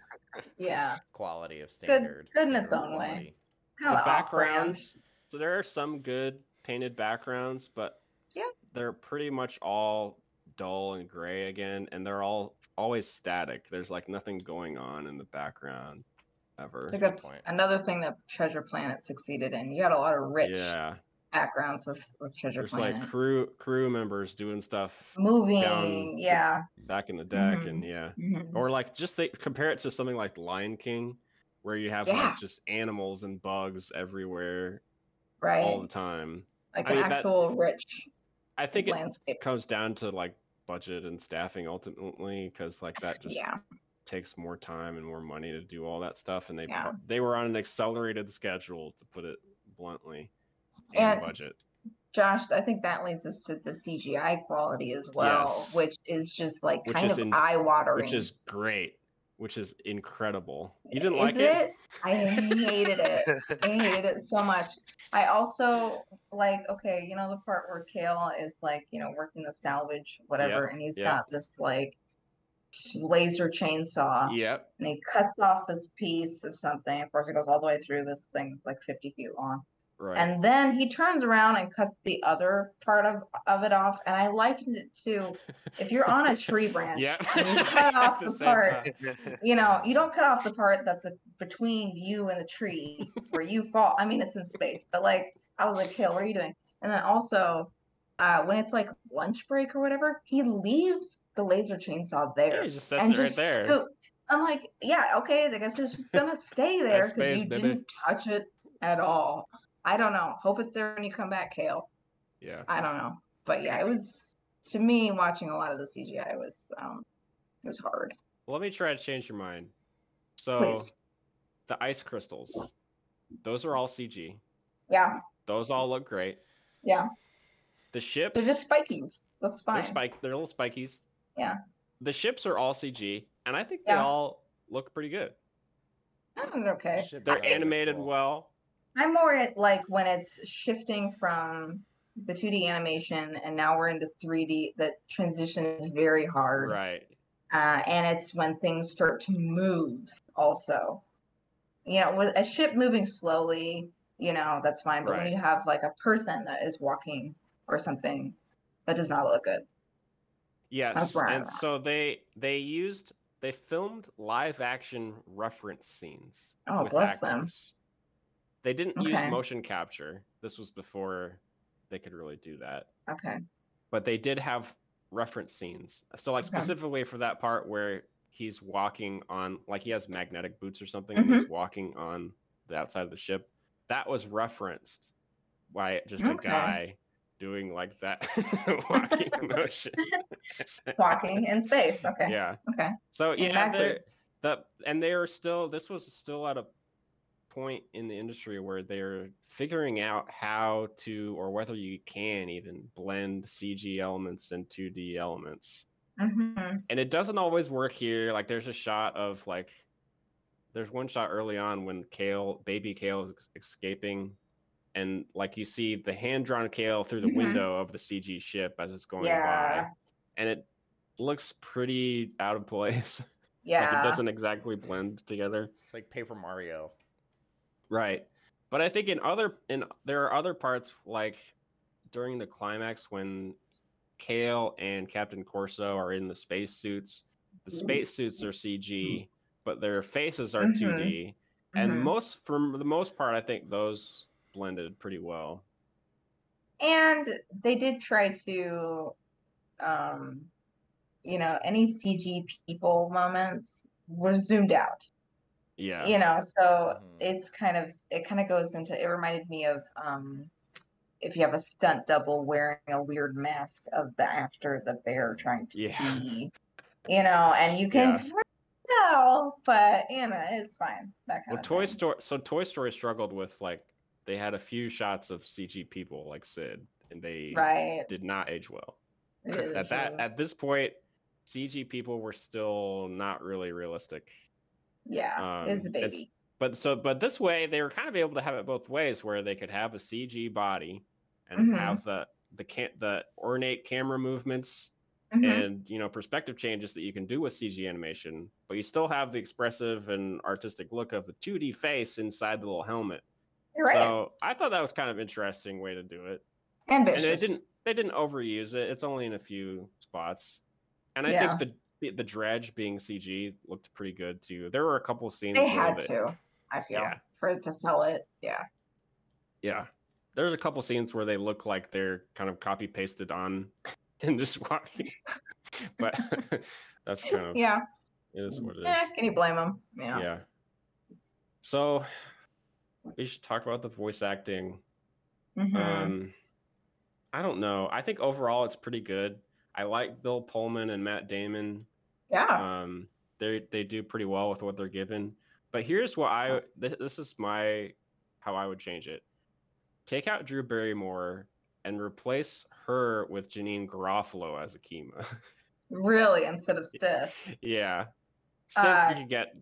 Yeah. quality of standard. good in its standard own way. quality. Kind the of background. backgrounds. So there are some good painted backgrounds, but Yeah. they're pretty much all dull and gray again, and they're all always static. There's like nothing going on in the background ever. I think that's point. another thing that Treasure Planet succeeded in. You had a lot of rich Yeah, backgrounds with with Treasure there's Planet. like crew crew members doing stuff Moving, yeah. back in the deck, Mhm. and yeah, Mhm. or like just think, compare it to something like Lion King, where you have Yeah. like just animals and bugs everywhere Right. all the time. like I an mean, that- actual rich I think it landscape. comes down to like budget and staffing ultimately because like that just yeah. Takes more time and more money to do all that stuff and they Yeah. they were on an accelerated schedule to put it bluntly and, And- budget Josh, I think that leads us to the CGI quality as well, Yes. which is just like Which kind of ins- eye watering. which is great which is incredible you didn't Is like it? I hated it. I hated it so much. I also like okay, you know the part where Kale is like, you know, working the salvage, whatever, and he's yep. got this like laser chainsaw yep and he cuts off this piece of something. Of course, it goes all the way through this thing. It's like 50 feet long. right And then he turns around and cuts the other part of, of it off. And I likened it to if you're on a tree branch yep and you cut off the same part, time. you know, you don't cut off the part that's a, between you and the tree where you fall. I mean, it's in space, but like, I was like, Kale, what are you doing? And then also, uh, when it's like lunch break or whatever, he leaves the laser chainsaw there yeah, he just sets and it right just there scoop. I'm like, yeah, okay, I guess it's just gonna stay there because you baby. didn't touch it at all. I don't know. Hope it's there when you come back, Kale. yeah I don't know, but yeah, it was to me watching a lot of the CGI was um, it was hard. let me try to change your mind so Please, the ice crystals those are all cg yeah, those all look great yeah, the ships they're just spikies. That's fine. They're spike. They're little spikies. Yeah. The ships are all CG, and I think they all look pretty good. Oh, they're okay. Ship They're animated cool. well. I'm more at like when it's shifting from the 2D animation and now we're into 3D. That transition is very hard. Right. uh, and it's when things start to move also you know with a ship moving slowly you know that's fine but Right. when you have like a person that is walking or something that does not look good Yes. And so they they used they filmed live action reference scenes. Oh, bless them. They didn't use motion capture. This was before they could really do that. okay But they did have reference scenes. So like Okay. specifically for that part where he's walking on like he has magnetic boots or something Mm-hmm. and he's walking on the outside of the ship. That was referenced by just a guy doing like that walking motion. walking in space okay Yeah. okay So yeah, the and they are still this was still at a point in the industry where they're figuring out how to or whether you can even blend CG elements and 2D elements. hmm And it doesn't always work here. Like there's a shot of like there's one shot early on when Kale, baby Kale is escaping and like you see the hand drawn Kale through the Mhm. window of the CG ship as it's going Yeah. by. And it looks pretty out of place. yeah Like it doesn't exactly blend together. It's like Paper Mario. Right. But I think in other in there are other parts like during the climax when Kale and Captain Corso are in the spacesuits. The Mhm. spacesuits are CG, but their faces are Mhm. 2D. And Mhm. most for the most part I think those blended pretty well. and they did try to um you know any cg people moments were zoomed out Yeah. you know so Mhm. it's kind of it kind of goes into it reminded me of um if you have a stunt double wearing a weird mask of the actor that they're trying to Yeah. be you know and you can Yeah. tell but you know it's fine that kind Well, of Toy. Story. So Toy Story struggled with like they had a few shots of CG people like Sid, and they right did not age well. At that true. at this point, CG people were still not really realistic. yeah, um, it's a it's- baby. But so but this way they were kind of able to have it both ways where they could have a CG body and Mhm. have the the can the ornate camera movements Mhm. and you know perspective changes that you can do with CG animation, but you still have the expressive and artistic look of the 2D face inside the little helmet. Right. So I thought that was kind of interesting way to do it. Ambitious. And they didn't they didn't overuse it. It's only in a few spots. And I Yeah. think the the- dredge being CG looked pretty good too. There were a couple scenes They had they- to. I feel Yeah. for it to sell it. Yeah. Yeah. There's a couple scenes where they look like they're kind of copy pasted on and just walking. but that's kind of Yeah. it is what it is. Eh, can you blame them? Yeah. yeah. So we should talk about the voice acting. Mhm. Um I don't know. I think overall it's pretty good. I like Bill Pullman and Matt Damon. yeah. Um they they do pretty well with what they're given. But here's what I th- this is my how I would change it. Take out Drew Barrymore and replace her with Janeane Garofalo as Akima. Really, instead of Stith. yeah. Stith, Uh, you could get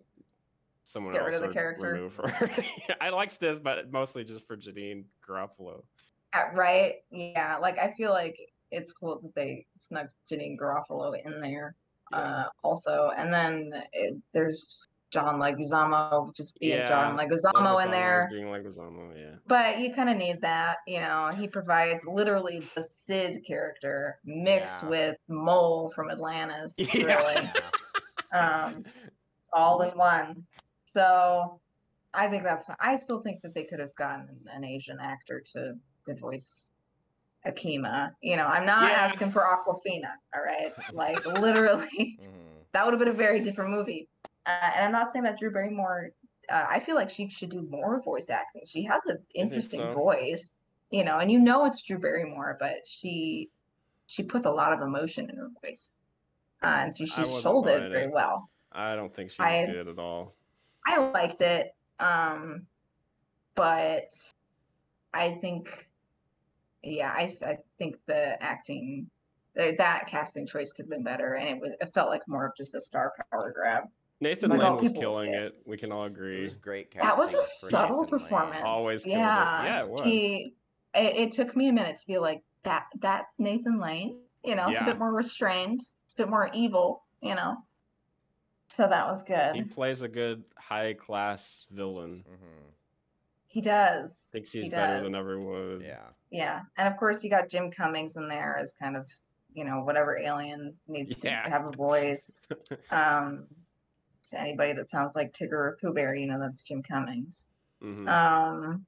someone get else rid of the character. remove her. I like Stith, but mostly just for Janeane Garofalo. Uh, right? Yeah. Like I feel like it's cool that they snuck Janeane Garofalo in there. Yeah. Uh, also, and then it, there's John Leguizamo just being John Yeah, Leguizamo in there. Being Leguizamo, yeah. But you kind of need that, you know. He provides literally the Sid character mixed Yeah. with Mole from Atlantis, Yeah. really, um, all in one. So I think that's. fine. I still think that they could have gotten an Asian actor to to voice Akima. You know, I'm not Yeah. asking for Aquafina. All right, like literally, Mhm. that would have been a very different movie. Uh, and I'm not saying that Drew Barrymore. Uh, I feel like she should do more voice acting. She has an interesting so? voice, you know, and you know it's Drew Barrymore, but she she puts a lot of emotion in her voice, uh, and so she wasn't sold it very well. I don't think she good at all. I liked it, um, but I think, yeah, I, I think the acting, th- that casting choice could have been better, and it was it felt like more of just a star power grab. Nathan Like, Lane was killing say it. We can all It agree. was great That was a subtle Nathan Lane. performance. Always killed it. yeah, Yeah, it was. He, it, it took me a minute to be like that. That's Nathan Lane. You know, it's a bit more restrained. It's a bit more evil. You know, so that was good. He plays a good high class villain. Mhm. He does. Thinks He he's better does. than everyone. Yeah. Yeah, and of course you got Jim Cummings in there as kind of, you know, whatever alien needs Yeah. to have a voice. um, to anybody that sounds like Tigger or Pooh Bear, you know, that's Jim Cummings. Mhm. Um,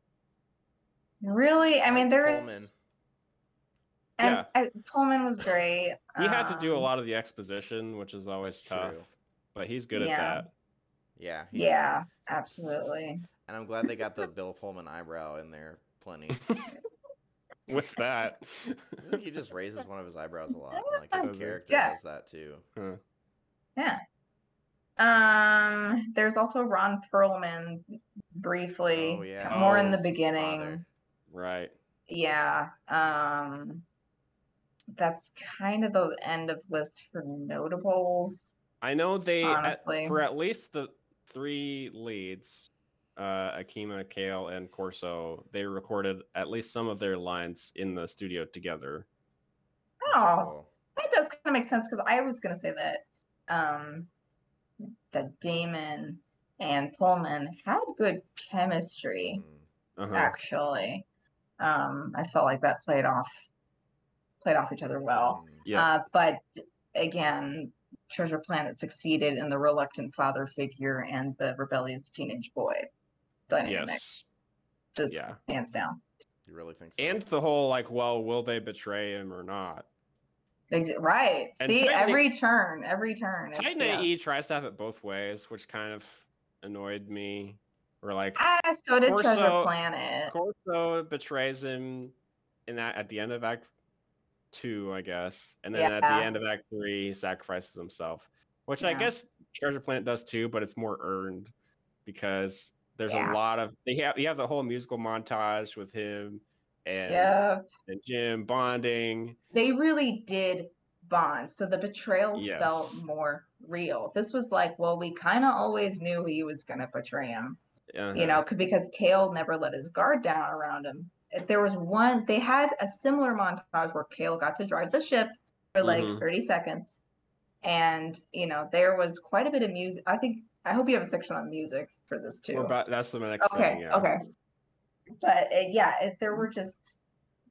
really, I I mean, liked there Pullman. is. And Yeah. I, Pullman was great. he had to do a um, lot of the exposition, which is always tough. true. But he's good Yeah. at that. Yeah. he's- Yeah, absolutely. And I'm glad they got the Bill Pullman eyebrow in there plenty. What's that? He just raises one of his eyebrows a lot. and, Like his character Yeah. does that too. Huh. Yeah. Um, there's also Ron Perlman briefly, Oh yeah. more Oh, in the beginning. father. right. Yeah. Um that's kind of the end of list for notables. I know they at- for at least the three leads, uh, Akima, Kale, and Corso, they recorded at least some of their lines in the studio together. Oh, cool. that does kind of make sense because I was gonna say that um that Damon and Pullman had good chemistry, Mm. Uh-huh. actually. Um, I felt like that played off played off each other well. Mm. Yeah. Uh, but again, Treasure Planet succeeded in the reluctant father figure and the rebellious teenage boy dynamic. yes. Just yeah. hands down. You really think so? And the whole like, well, will they betray him or not? Right. And See, Titan- every turn, every turn. it's- Titan yeah. AE tries to have it both ways, which kind of annoyed me. Or like Ah, so did Treasure Corso- Planet. Corso betrays him in that at the end of Act Two, I guess, and then at the end of Act Three, he sacrifices himself, which I guess Treasure Planet does too, but it's more earned because there's Yeah. a lot of they have you have the whole musical montage with him and Yep. and Jim bonding. They really did bond. So the betrayal felt more real. This was like, well, we kind of always knew he was going to betray him, you Uh-huh. know, c- because Kale never let his guard down around him. There was one, they had a similar montage where Kale got to drive the ship for like Mhm. 30 seconds. And, you know, there was quite a bit of music. I think, I hope you have a section on music for this too. About, that's the next Okay, thing. Yeah. okay. But uh, yeah, it, there were just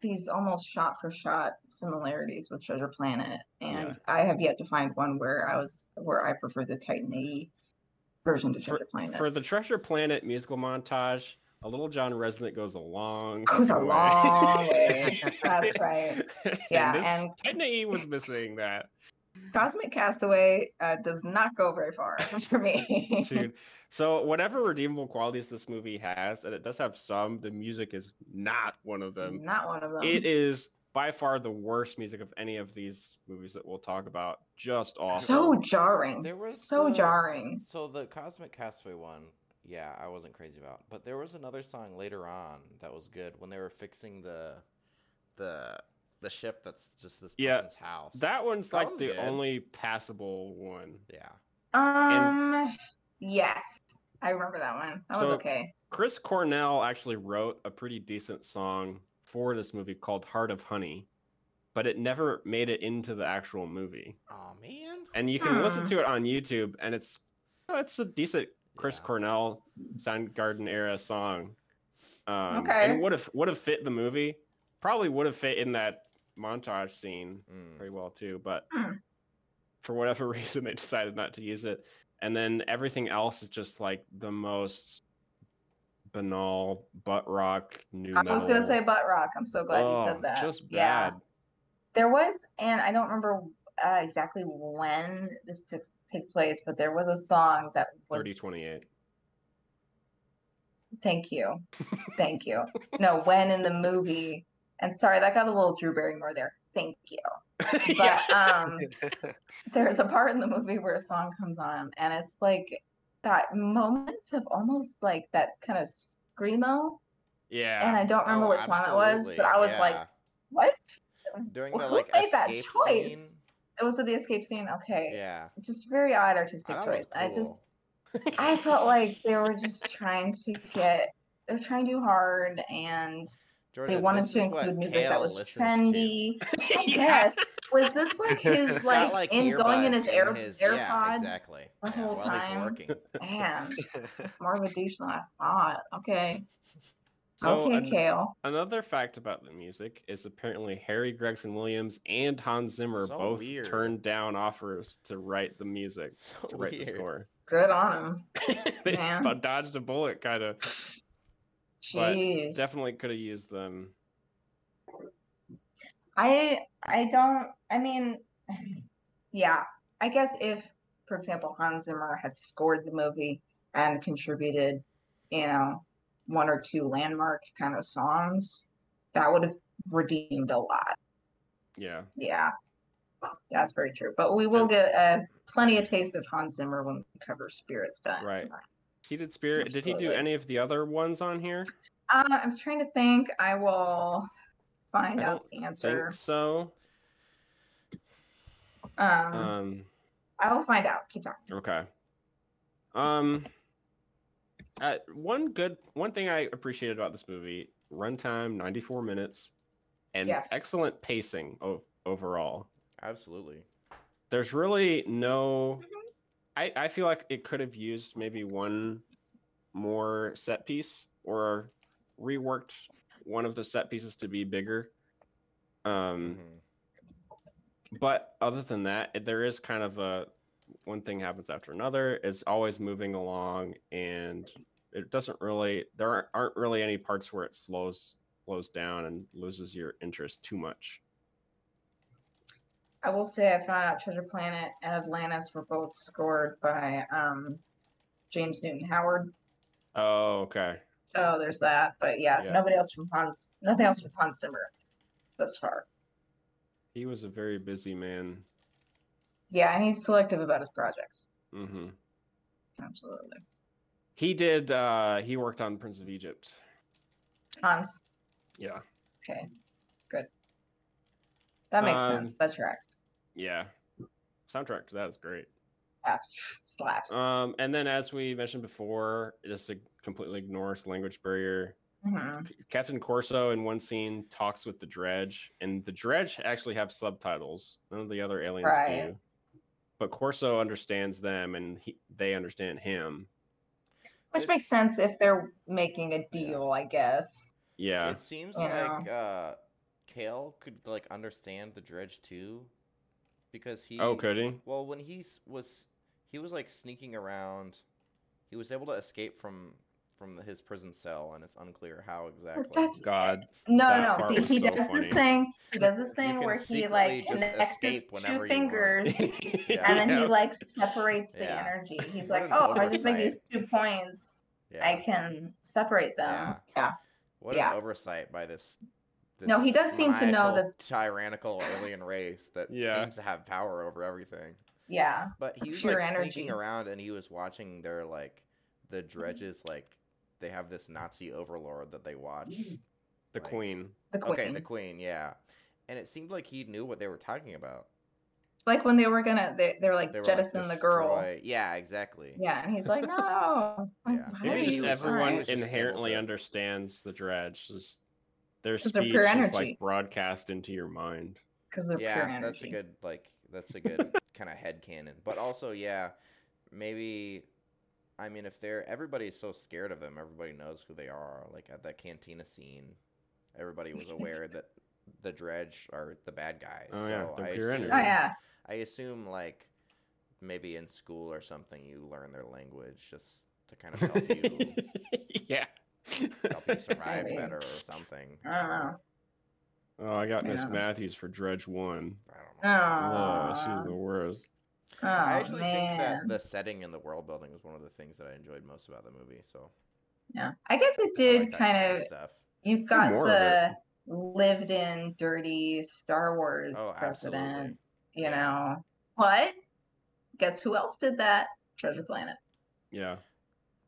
these almost shot for shot similarities with Treasure Planet, and Yeah. I have yet to find one where I was where I prefer the Titan AE version to For, Treasure Planet. for the Treasure Planet musical montage, a little John Rzeznik goes a long Goes a fucking long way. That's right. and Yeah, this, and- Titan AE was missing that. Cosmic Castaway uh, does not go very far for me. Dude. So whatever redeemable qualities this movie has, and it does have some, the music is not one of them. not one of them. It is by far the worst music of any of these movies that we'll talk about. Just awful. so jarring. There was so the- jarring. So the Cosmic Castaway one, yeah, I wasn't crazy about. But there was another song later on that was good when they were fixing the the the ship that's just this Yeah, person's house. that one's That like one's the good. only passable one. yeah. Um, yes, I remember that one. That was okay. Chris Cornell actually wrote a pretty decent song for this movie called Heart of Honey, but it never made it into the actual movie. Oh man. And you can listen Hmm. to it on YouTube, and it's it's a decent Chris Yeah. Cornell Soundgarden era song. Um, Okay. And would have would have fit the movie. Probably would have fit in that montage scene Mm. very well too, but Hmm. for whatever reason they decided not to use it. And then everything else is just like the most banal butt rock new I was gonna say butt rock. I'm so glad you Oh, said that. Just Yeah. bad. There was, and I don't remember uh, exactly when this took, takes place, but there was a song that was. 3028. Thank you, thank you. No, when in the movie, and sorry that got a little Drew Barrymore there. Thank you. But um, there's a part in the movie where a song comes on, and it's like that moments of almost like that kind of screamo, yeah. and I don't remember Oh, which one it was, but I was like, yeah. what? during who the like made that escape choice? scene. It was the escape scene. Okay. Yeah. Just very odd artistic was choice. I just I felt like they were just trying to get they're trying too hard and Jordan, they wanted to include music that was trendy. I guess. Was this like his He's like, like in going in his, air, in his- AirPods? Yeah, exactly. the Yeah, whole while he's time? working. Man, it's more of a douche than I thought. Okay. So okay, an- Kale. another fact about the music is apparently Harry Gregson Williams and Hans Zimmer So both weird. turned down offers to write the music, So to write the weird. score. Good on him. they Man. about dodged a bullet, kind of. But Jeez. Definitely could have used them. I I don't I mean yeah, I guess if for example Hans Zimmer had scored the movie and contributed, you know, one or two landmark kind of songs, that would have redeemed a lot. Yeah. Yeah. Yeah, That's very true. But we will get uh, plenty of taste of Hans Zimmer when we cover Spirits Dance. Right. He did Spirit. Did he do any of the other ones on here? Uh, I'm trying to think. I will find I out the answer. Think so. Um, Um. I will find out. Keep talking. Okay. Um. Uh, one good one thing I appreciated about this movie: runtime, ninety-four minutes, and Yes. excellent pacing o- overall. Absolutely. There's really no. I I feel like it could have used maybe one more set piece or reworked one of the set pieces to be bigger. Um. Mhm. but other than that there is kind of a one thing happens after another it's always moving along and it doesn't really there aren't, aren't really any parts where it slows slows down and loses your interest too much I will say I found out Treasure Planet and Atlantis were both scored by um, James Newton Howard. oh okay Oh, there's that. But yeah, Yeah. nobody else from Hans. Nothing else from Hans Zimmer thus far. he was a very busy man Yeah, and he's selective about his projects. Mm-hmm. Absolutely. He did uh he worked on prince of egypt Hans. yeah Okay. Good. That makes Um, sense. That tracks. Yeah, soundtrack to that is great. Yeah, slaps. Um, and then as we mentioned before, just to completely ignores language barrier. Mhm. Captain Corso in one scene talks with the Dredge, and the Dredge actually have subtitles. None of the other aliens Right. do. But Corso understands them, and he, they understand him. Which makes sense if they're making a deal, I guess. Yeah, It seems Yeah. like uh, Kale could like understand the dredge too, because he. Oh, could he? Well, when he was he was like sneaking around, he was able to escape from from his prison cell, and it's unclear how exactly. That's- God. No, That no. part He, he so does funny. this thing. He does this thing where he like just connects his escape two fingers, Yeah. and then he like separates the Yeah. energy. He's What like, an "Oh, if I just make these two points, yeah. I can separate them." Yeah. Yeah. What yeah. an oversight by this. No, he does seem to know the tyrannical alien race that Yeah. seems to have power over everything. Yeah. But he was like energy. sneaking around and he was watching their like the mm-hmm. dredges like they have this Nazi overlord that they watch. Mm. The Like- Queen. The queen. Okay, the queen, yeah. And it seemed like he knew what they were talking about. like when they were gonna, they, they were like They were jettison the girl. Yeah, exactly. Yeah, and he's like, "No." Yeah. Why Maybe are just you everyone he was just inherently understands the Dredge. Just their 'Cause they're speech pure is like broadcast into your mind. Because they're pure yeah, energy. that's a good like that's a good kind of head canon. But also, yeah, maybe I mean if they're everybody's so scared of them, everybody knows who they are. Like at that cantina scene, everybody was aware that the dredge are the bad guys. Oh, yeah, so they're I pure assume. Oh yeah. I assume like maybe in school or something you learn their language just to kind of help you yeah. help you survive better or something. I don't know. Oh, I got Miss Matthews for Dredge One. I don't know. Oh, she's the worst. Oh, I actually man. think that the setting and the world building was one of the things that I enjoyed most about the movie. So Yeah, I guess it did like kind kinda of. stuff. You've got more the lived-in, dirty Star Wars Oh, president, absolutely. you Yeah. know. But guess who else did that? Treasure Planet. Yeah.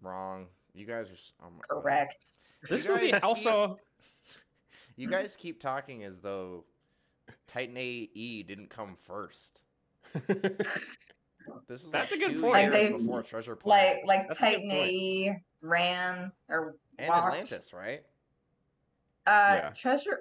Wrong. You guys are um, Correct. you This movie keep- also. you guys keep talking as though Titan AE didn't come first. This is That's like a good two point. years Like before Treasure Like Planet. like That's Titan point. AE ran or and walked. Atlantis, right? Uh, Yeah. Treasure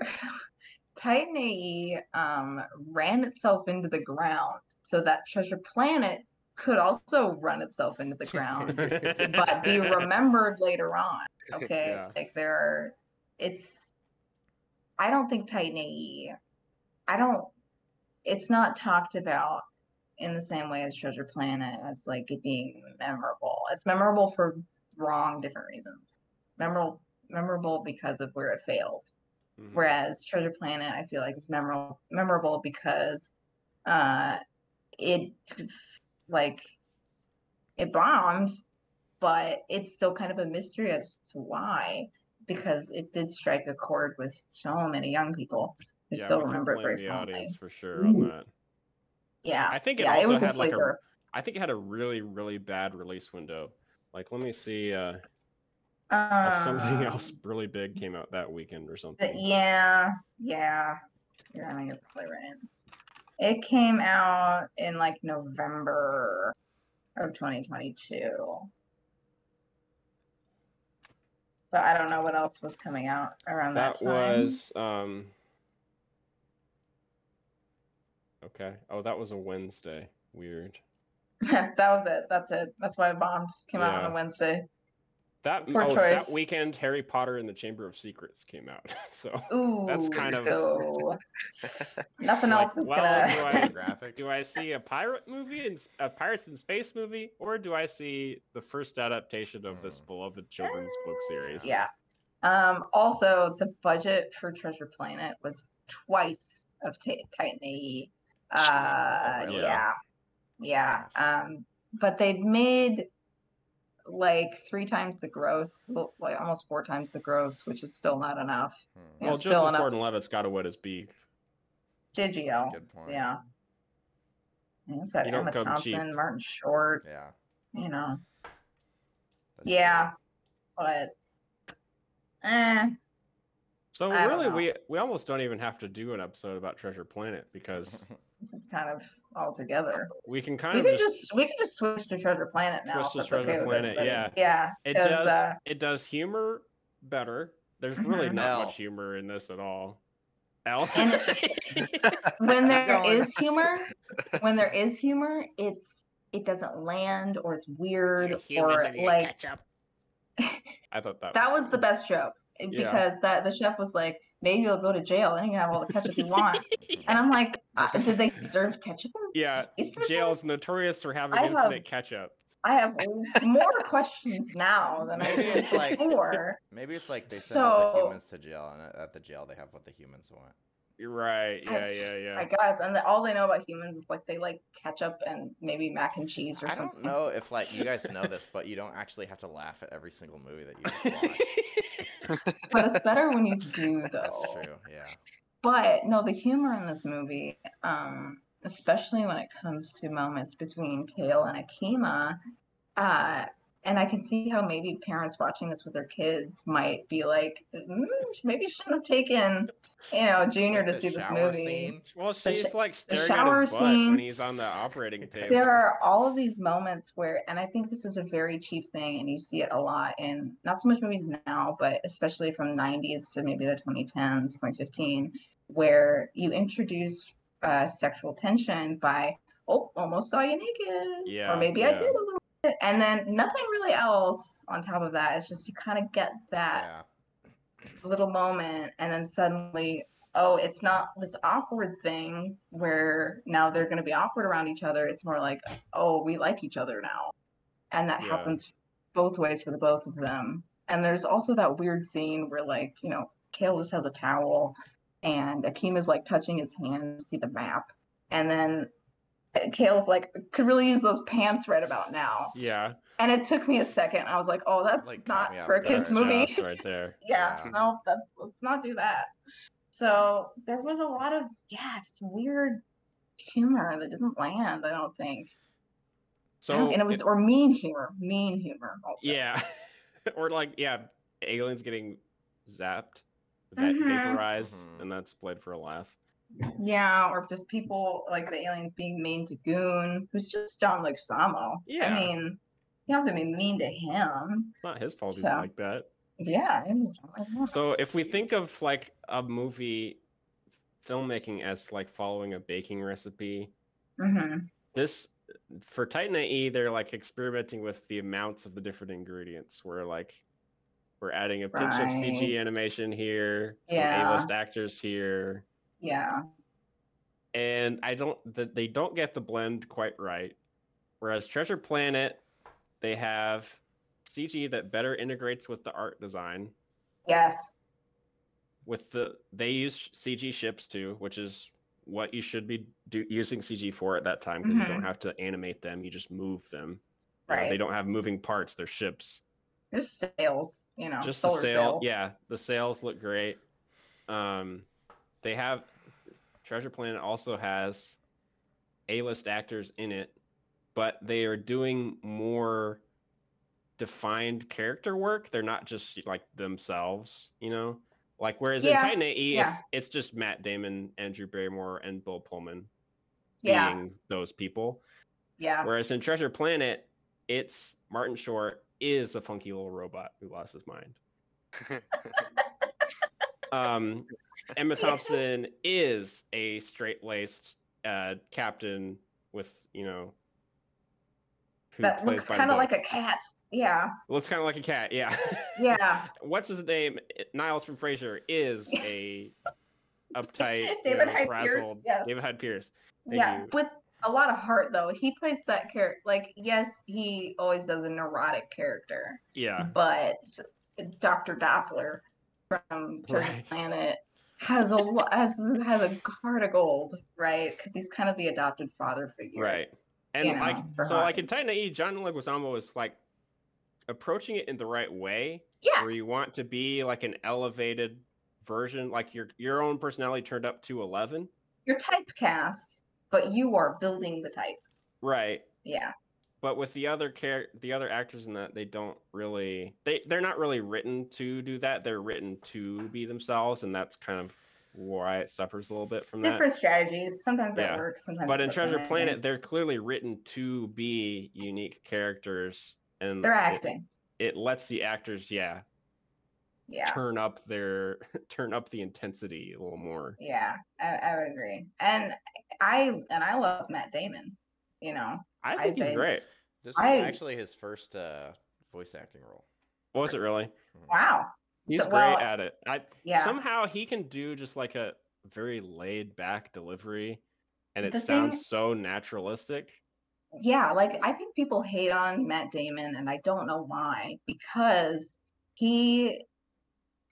Titan AE um ran itself into the ground so that Treasure Planet could also run itself into the ground, but be remembered later on. Okay, Yeah. like there are, it's. I don't think Titan AE. I don't. It's not talked about in the same way as Treasure Planet as like it being memorable. It's memorable for wrong different reasons. Memorable memorable because of where it failed. Mhm. Whereas Treasure Planet, I feel like is memorable memorable because uh it like it bombed, but it's still kind of a mystery as to why, because it did strike a chord with so many young people who Yeah, still remember it very the fondly. audience for sure on that. Yeah. I think it yeah, also it was a had like a sleeper. I think it had a really, really bad release window. Like, let me see. Uh, Um, uh, something else really big came out that weekend or something. yeah, yeah. You're I mean, you're probably right. It came out in like November of 2022. But I don't know what else was coming out around that, That time. was um. Okay. Oh, that was a Wednesday. Weird. that was it. That's it. That's why it bombed. Came out on a Wednesday. That Poor oh, that choice. weekend, Harry Potter and the Chamber of Secrets came out. So Ooh, That's kind of- so nothing Like, else is well, gonna. do I- do I see a pirate movie and a pirates in space movie, or do I see the first adaptation of this Hmm. beloved children's book series? Yeah. Um, also, the budget for Treasure Planet was twice of Ti- Titan AE. Uh, really? Yeah. Yeah. Um, but they made like three times the gross, like almost four times the gross, which is still not enough. Hmm, Yeah, Well, still Joseph enough. Gordon-Levitt's got to wet his beak. that's a Digio. good point. Yeah. And It's You don't Emma Thompson, cheap. Martin Short, Yeah. you know. that's Yeah. true. But eh. So I really, we we almost don't even have to do an episode about Treasure Planet because This is kind of all together. we can kind We of can just, just we can just switch to Treasure Planet now. Switch if to that's okay Treasure with Planet, yeah. Yeah. It does uh, it does humor better. There's really Mhm. not L. much humor in this at all. L. And when there is humor, when there is humor, it's it doesn't land or it's weird or like I thought that that was, was the best joke eh, Yeah. because that the chef was like, maybe you'll go to jail and you can have all the ketchup you want. And I'm like, uh, did they serve ketchup? yeah. space prison? Jail's notorious for having I have- infinite ketchup. I have more questions now than I did it's like- before. Maybe it's like they send all the humans to jail, and at- at the jail they have what the humans want. You're right. I- Yeah, yeah, yeah. I guess, and the, all they know about humans is like they like ketchup and maybe mac and cheese or I something. I don't know if like you guys know this, but you don't actually have to laugh at every single movie that you watch. But it's better when you do, though. That's true. Yeah. But no, the humor in this movie, um, especially when it comes to moments between Kale and Akima, uh, and I can see how maybe parents watching this with their kids might be like, mm, maybe shouldn't have taken, you know, Junior Like to see this movie. scene. well, she's sh- like staring at his butt when scene- he's on the operating table. There are all of these moments where, and I think this is a very cheap thing, and you see it a lot in not so much movies now, but especially from 90s to maybe the 2010s, 2015, where you introduce uh, sexual tension by, oh, almost saw you naked. Yeah, Or maybe I did a little. And then nothing really else on top of that. It's just you kind of get that Yeah. little moment and then suddenly oh it's not this awkward thing where now they're going to be awkward around each other it's more like oh we like each other now and that Yeah. happens both ways for the both of them and there's also that weird scene where like you know kale just has a towel and Akeem akima's like touching his hand to see the map and then kale's like could really use those pants right about now Yeah. and it took me a second i was like oh that's Like, not for a kids movie right there. yeah, Yeah. no, that's let's not do that. So there was a lot of yeah, just weird humor that didn't land. I don't think. I don't- So and it was or mean humor, mean humor also. yeah, or like yeah, aliens getting zapped, va- Mhm. vaporized, Mhm. and that's played for a laugh. Yeah, or just people like the aliens being mean to Gune, who's just John Leguizamo. Yeah. I mean, you have to be mean to him. It's not his fault he's like that. Yeah. it is John Leguizamo. So if we think of like a movie filmmaking as like following a baking recipe, Mhm. this for Titan AE, they're like experimenting with the amounts of the different ingredients. We're like we're adding a pinch of CG animation here, Yeah. A-list actors here, Yeah. and I don't that they don't get the blend quite right. Whereas Treasure Planet, they have CG that better integrates with the art design. Yes. With the they use CG ships too, which is what you should be do, using CG for at that time because you don't have to animate them; you just move them. Right. they don't have moving parts; they're ships. There's sails, you know, just the sail sails. yeah the sails look great um they have treasure planet also has a-list actors in it but they are doing more defined character work they're not just like themselves you know like whereas in titan ae yeah. it's, it's just matt damon and drew barrymore and bill pullman Yeah. being those people Yeah. Whereas in Treasure Planet, it's Martin Short is a funky little robot who lost his mind. Um, Emma Thompson is a straight laced uh, captain with you know who that looks kind of like a cat. Yeah. looks kind of like a cat. Yeah. Yeah. What's his name? Niles from Frasier is a uptight, you David know, Hyde Pierce, frazzled yes. David Hyde Pierce. Thank yeah. you. With a lot of heart though. He plays that character like yes, he always does a neurotic character, Yeah. but Dr. Doppler from Right. Planet has a has has a heart of gold, right? Because he's kind of the adopted father figure. Right. And you know, like so like in. Titan AE, John Leguizamo is like approaching it in the right way Yeah. where you want to be like an elevated version, like your your own personality turned up to eleven. You're typecast, but you are building the type. Right. Yeah. But with the other char- the other actors in that, they don't really they they're not really written to do that. They're written to be themselves, and that's kind of why it suffers a little bit from that. Different strategies. Sometimes that works. Sometimes. But in Treasure doesn't. Planet, they're clearly written to be unique characters, and they're it- acting. It, lets the actors, yeah, Yeah. turn up their turn up the intensity a little more. Yeah, I, I would agree. And I and I love Matt Damon. You know, I I think he's think- great. This is I- actually his first uh, voice acting role. Was it really? wow. He's So- great well, at it. I Yeah. somehow he can do just like a very laid back delivery, and it The sounds thing- so naturalistic. yeah, like I think people hate on Matt Damon, and I don't know why, because he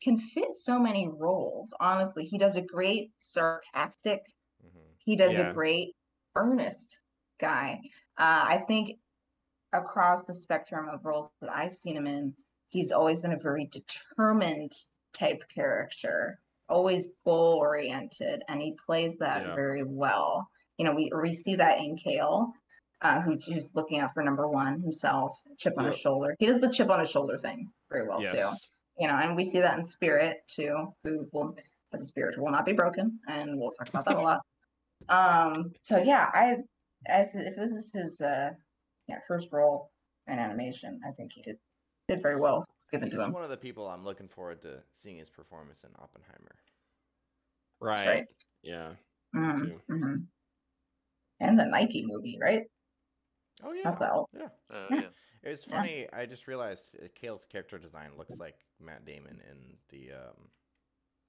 can fit so many roles. Honestly, he does a great sarcastic. hmm He does Yeah. a great earnest guy. Uh, I think across the spectrum of roles that I've seen him in, he's always been a very determined type character, always goal oriented, and he plays that Yeah. very well. You know, we we see that in Kale, uh, who, who's looking out for number one himself, chip on his shoulder. He does the chip on his shoulder thing very well too you know, and we see that in Spirit too, who will as a spirit will not be broken, and we'll talk about that a lot. Um, so yeah, I as if this is his uh yeah first role in animation, I think he did did very well given He's to him. one of the people I'm looking forward to seeing his performance in Oppenheimer. Right. right. Yeah. Mhm, too. mhm. And the Nike movie, right? Oh yeah, That's out. yeah. Uh, Yeah. yeah. It's Yeah. funny. I just realized uh, Kale's character design looks like Matt Damon in the um,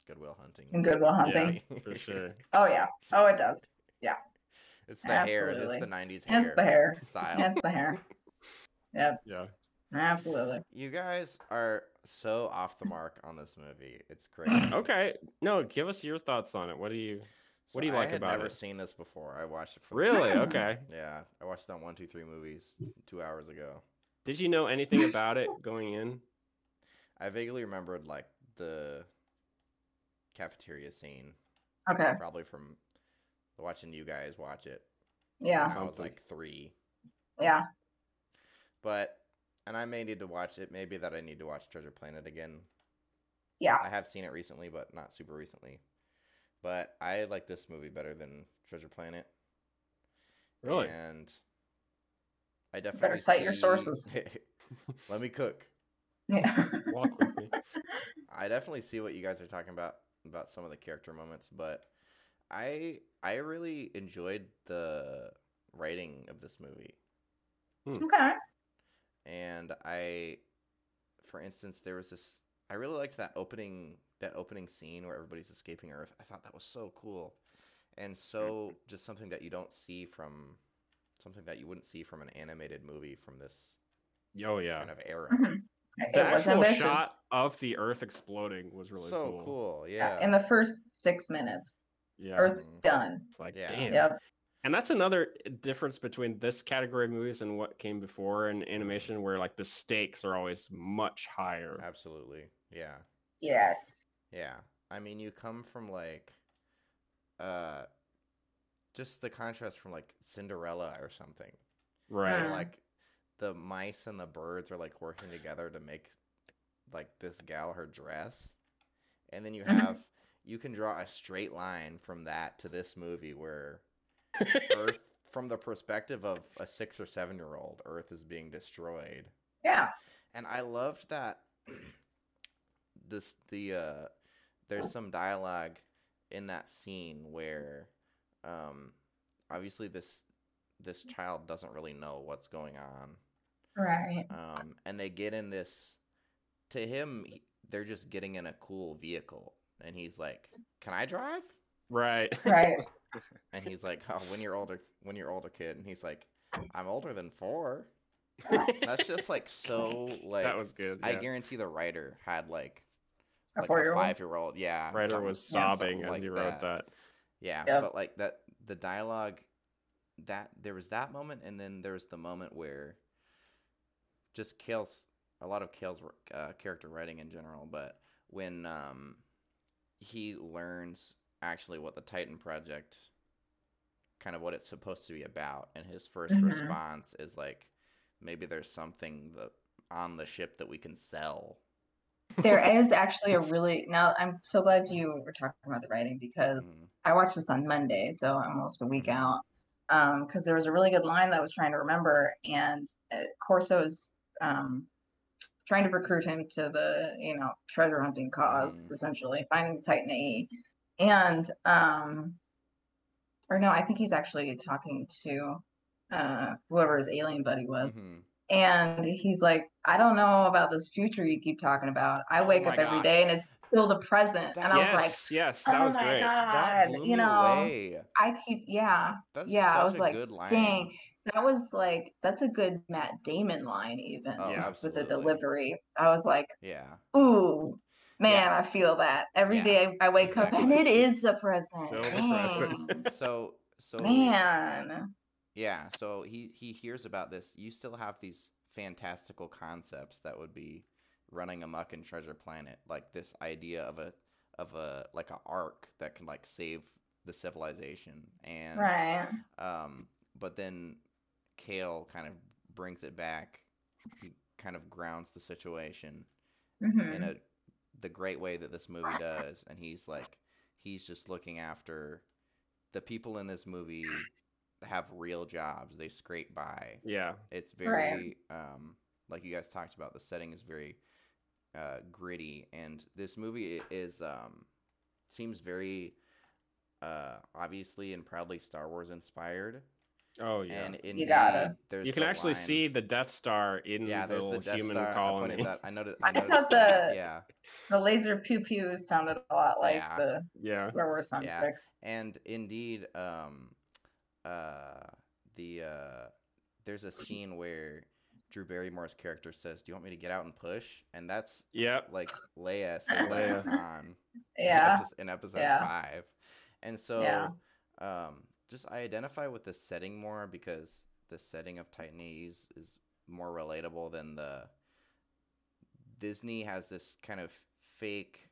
Goodwill Hunting. In Good Will Hunting. Yeah, for sure. Oh yeah. Oh, it does. It's the hair. It's the '90s hair. It's the hair. style. That's the hair. Yep. Yeah. Absolutely. You guys are so off the mark on this movie. It's great. Okay. No, give us your thoughts on it. What do you? So do you I like had about never seen this before. I watched it for Really? first Okay. Yeah, I watched it on one, two, three movies two hours ago. Did you know anything about it going in? I vaguely remembered like the cafeteria scene, Okay. probably from watching you guys watch it. Yeah. when I was like three, Yeah. but and I may need to watch it. Maybe that I need to watch Treasure Planet again. Yeah. I have seen it recently, but not super recently. But I like this movie better than Treasure Planet. Really? And I definitely better cite your sources. Let me cook. Yeah. Walk with me. I definitely see what you guys are talking about about some of the character moments, but I I really enjoyed the writing of this movie. okay. And I for instance, there was this I really liked that opening that opening scene where everybody's escaping Earth. I thought that was so cool. And so just something that you don't see from something that you wouldn't see from an animated movie from this Oh yeah. kind of era. Mhm. It The was actual ambitious. shot of the Earth exploding was really so cool. cool. Yeah, Yeah. In the first six minutes, Yeah. Earth's done. It's like Yeah. damn. Yep. And that's another difference between this category of movies and what came before in animation, where like the stakes are always much higher. Absolutely. Yeah. Yes. Yeah. I mean, you come from like uh just the contrast from like Cinderella or something. Right. Where, Mm. like the mice and the birds are like working together to make like this gal her dress. And then you Mhm. have you can draw a straight line from that to this movie where Earth from the perspective of a 6 or 7 year old, Earth is being destroyed. Yeah. and I loved that this the uh there's some dialogue in that scene where um obviously this this child doesn't really know what's going on Right. um and they get in this to him he- they're just getting in a cool vehicle and he's like can i drive right. Right. and he's like oh when you're older when you're older kid and he's like i'm older than four that's just like so like that was good. I guarantee the writer had like A like a four-year-old. five year old. Yeah, Writer was sobbing something as like he wrote that. Yeah, Yep. but like that, the dialogue, that there was that moment, and then there was the moment where just Kale's a lot of Kale's uh, character writing in general, but when um he learns actually what the Titan Project, kind of what it's supposed to be about, and his 1st Mhm. response is like, maybe there's something that on the ship that we can sell. There is actually a really now. I'm so glad you were talking about the writing because Mhm. I watched this on Monday, so I'm almost a week Mhm. out. Um, because there was a really good line that I was trying to remember, and uh, Corso's um trying to recruit him to the you know treasure hunting cause, Mhm. essentially finding the Titan AE, and um, or no, I think he's actually talking to uh whoever his alien buddy was, Mhm. and he's like, I don't know about this future you keep talking about. I Oh wake up every day gosh. and it's still the present. That- and I was like, yes, that oh was my great. That god, blew you know, away. I keep yeah, That's yeah. I was a like, good line. dang, that was like that's a good Matt Damon line, even Oh, just with the delivery. I was like, Yeah. ooh. Man, Yeah. I feel that every Yeah, day I wake up and it is the present. Still the present. So so Man. Yeah, so he he hears about this. You still have these fantastical concepts that would be running amok in Treasure Planet, like this idea of a of a like a arc that can like save the civilization and Right. um but then Kale kind of brings it back. He kind of grounds the situation hmm in a the great way that this movie does and he's like he's just looking after the people in this movie have real jobs. They scrape by. Yeah, it's Right. very um like you guys talked about the setting is very uh gritty and this movie is um seems very uh obviously and proudly star wars inspired oh yeah. and You gotta. there's you can actually line- see the Death Star in yeah the there's the little Death human Star. I colony. pointed that I noticed I I thought that. the- yeah The laser pew pews sounded a lot like Yeah. the yeah, Star Wars sound Yeah. effects. And indeed, um, uh, the uh, there's a scene where Drew Barrymore's character says, "Do you want me to get out and push?" And that's yep. like Leia says that to Leia. Han in Yeah. in episode Yeah. five. And so, Yeah. um, just I identify with the setting more because the setting of Titan AE's is more relatable than the Disney has this kind of fake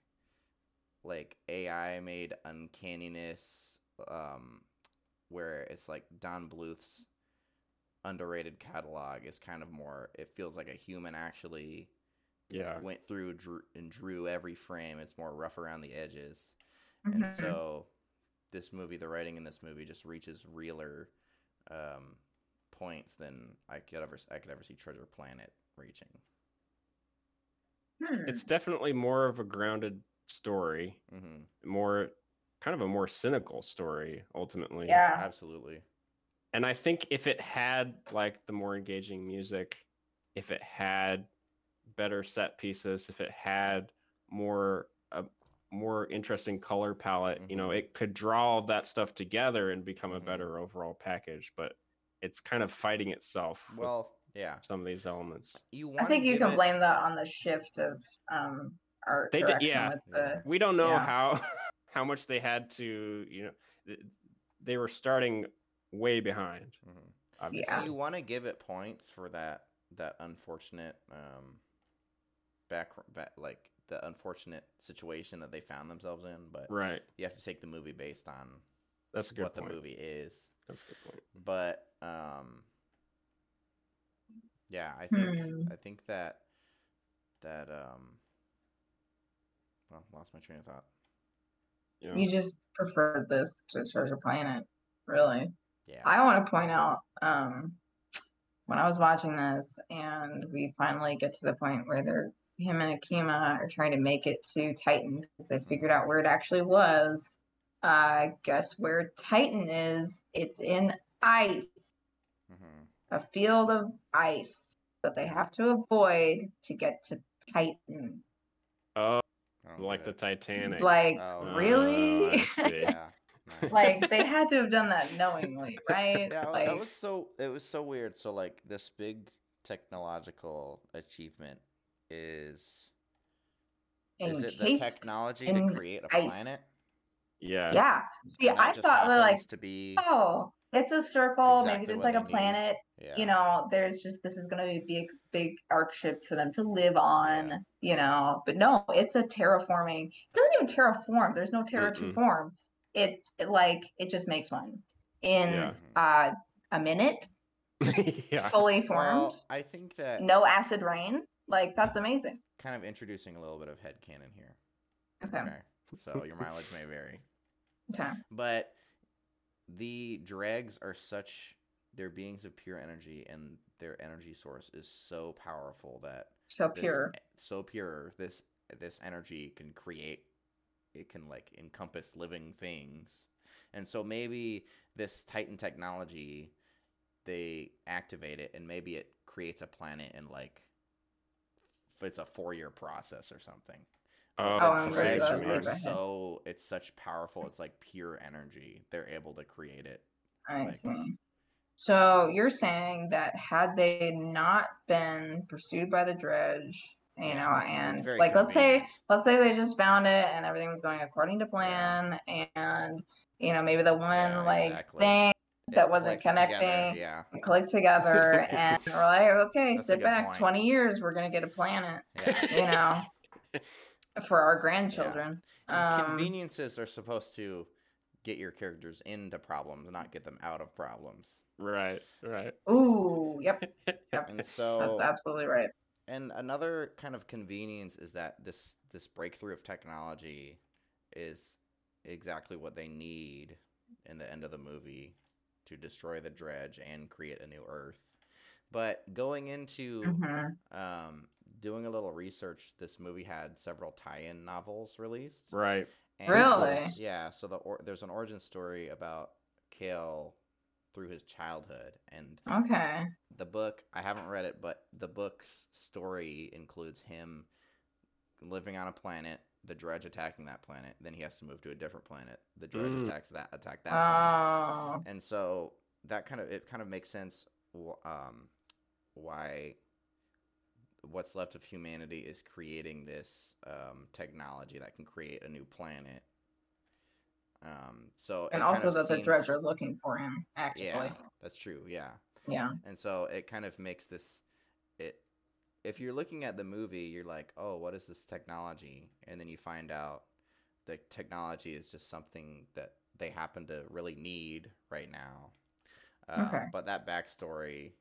like AI made uncanniness um where it's like Don Bluth's underrated catalog is kind of more it feels like a human actually Yeah. went through drew, and drew every frame it's more rough around the edges Mhm. and so this movie the writing in this movie just reaches realer um points than I could ever I could ever see Treasure Planet reaching Hmm. It's definitely more of a grounded story, hmm more kind of a more cynical story ultimately. yeah. absolutely And I think if it had like the more engaging music, if it had better set pieces, if it had more a more interesting color palette, you know, Mhm. it could draw all that stuff together and become a Mhm. better overall package, but it's kind of fighting itself well yeah some of these elements. you I think you can it, blame that on the shift of um art They did- yeah. the We don't know Yeah. how how much they had to, you know, they were starting way behind, Mhm. obviously. Yeah. you want to give it points for that that unfortunate um back, back like the unfortunate situation that they found themselves in but Right. you have to take the movie based on That's a good what point. the movie is That's a good point. but um yeah i think Hmm. i think that that um well lost my train of thought Yeah. you just preferred this to Treasure Planet, really. yeah I want to point out um when I was watching this and we finally get to the point where they're him and Akima are trying to make it to Titan because they figured out where it actually was. Uh guess where Titan is? It's in ice. hmm a field of ice that they have to avoid to get to Titan. Oh, like the. Titanic. Like, Oh, Oh, really? I see. yeah nice. like they had to have done that knowingly, right? yeah like, that was so it was so weird so like this big technological achievement is is it the technology to create a ice. planet Yeah. Yeah. See, I just thought well, like, happens to be oh, it's a circle. Exactly maybe there's like a planet. yeah You know, there's just this is going to be a big, big arc ship for them to live on. Yeah. You know, but no, it's a terraforming. It doesn't even terraform. There's no terra to Mm-mm. form. It, it like it just makes one in Yeah. uh a minute yeah. fully formed, Well, I think that no acid rain. Like that's amazing. kind of introducing a little bit of headcanon here. Okay. Okay. So your mileage may vary. Okay. But the dregs are such they're beings of pure energy and their energy source is so powerful that So this- pure. so pure this this energy can create it can like encompass living things and so maybe this titan technology they activate it and maybe it creates a planet in like it's a four year process or something. Oh, Oh, I'm that's right, dregs that's you are so it's such powerful it's like pure energy. They're able to create it. I like- see. So you're saying that had they not been pursued by the Drej, you Yeah, know, and very like let's say let's say they just found it and everything was going according to plan and you know maybe the one Yeah, like exactly. thing It that wasn't clicked together, connecting yeah. clicked together and we're like okay That's sit back point. 20 years we're gonna get a planet yeah. you know? For our grandchildren And um conveniences are supposed to get your characters into problems, not get them out of problems. Right, right. ooh yep. Yep. And so, that's absolutely right. and another kind of convenience is that this this breakthrough of technology is exactly what they need in the end of the movie to destroy the Drej and create a new Earth. But going into Mhm. um, doing a little research, this movie had several tie-in novels released. Right. And- Really? Yeah. So the or- there's an origin story about Kale through his childhood, and okay the book I haven't read it, but the book's story includes him living on a planet, the Drej attacking that planet, then he has to move to a different planet. The Drej Mm. attacks that attack that planet, oh and so that kind of it kind of makes sense. Um, why what's left of humanity is creating this um, technology that can create a new planet. Um, so and also of that the Drej are looking for him actually yeah, that's true. Yeah, yeah and so it kind of makes this it. If you're looking at the movie, you're like, "Oh, what is this technology?" And then you find out the technology is just something that they happen to really need right now. Uh, Okay. But that backstory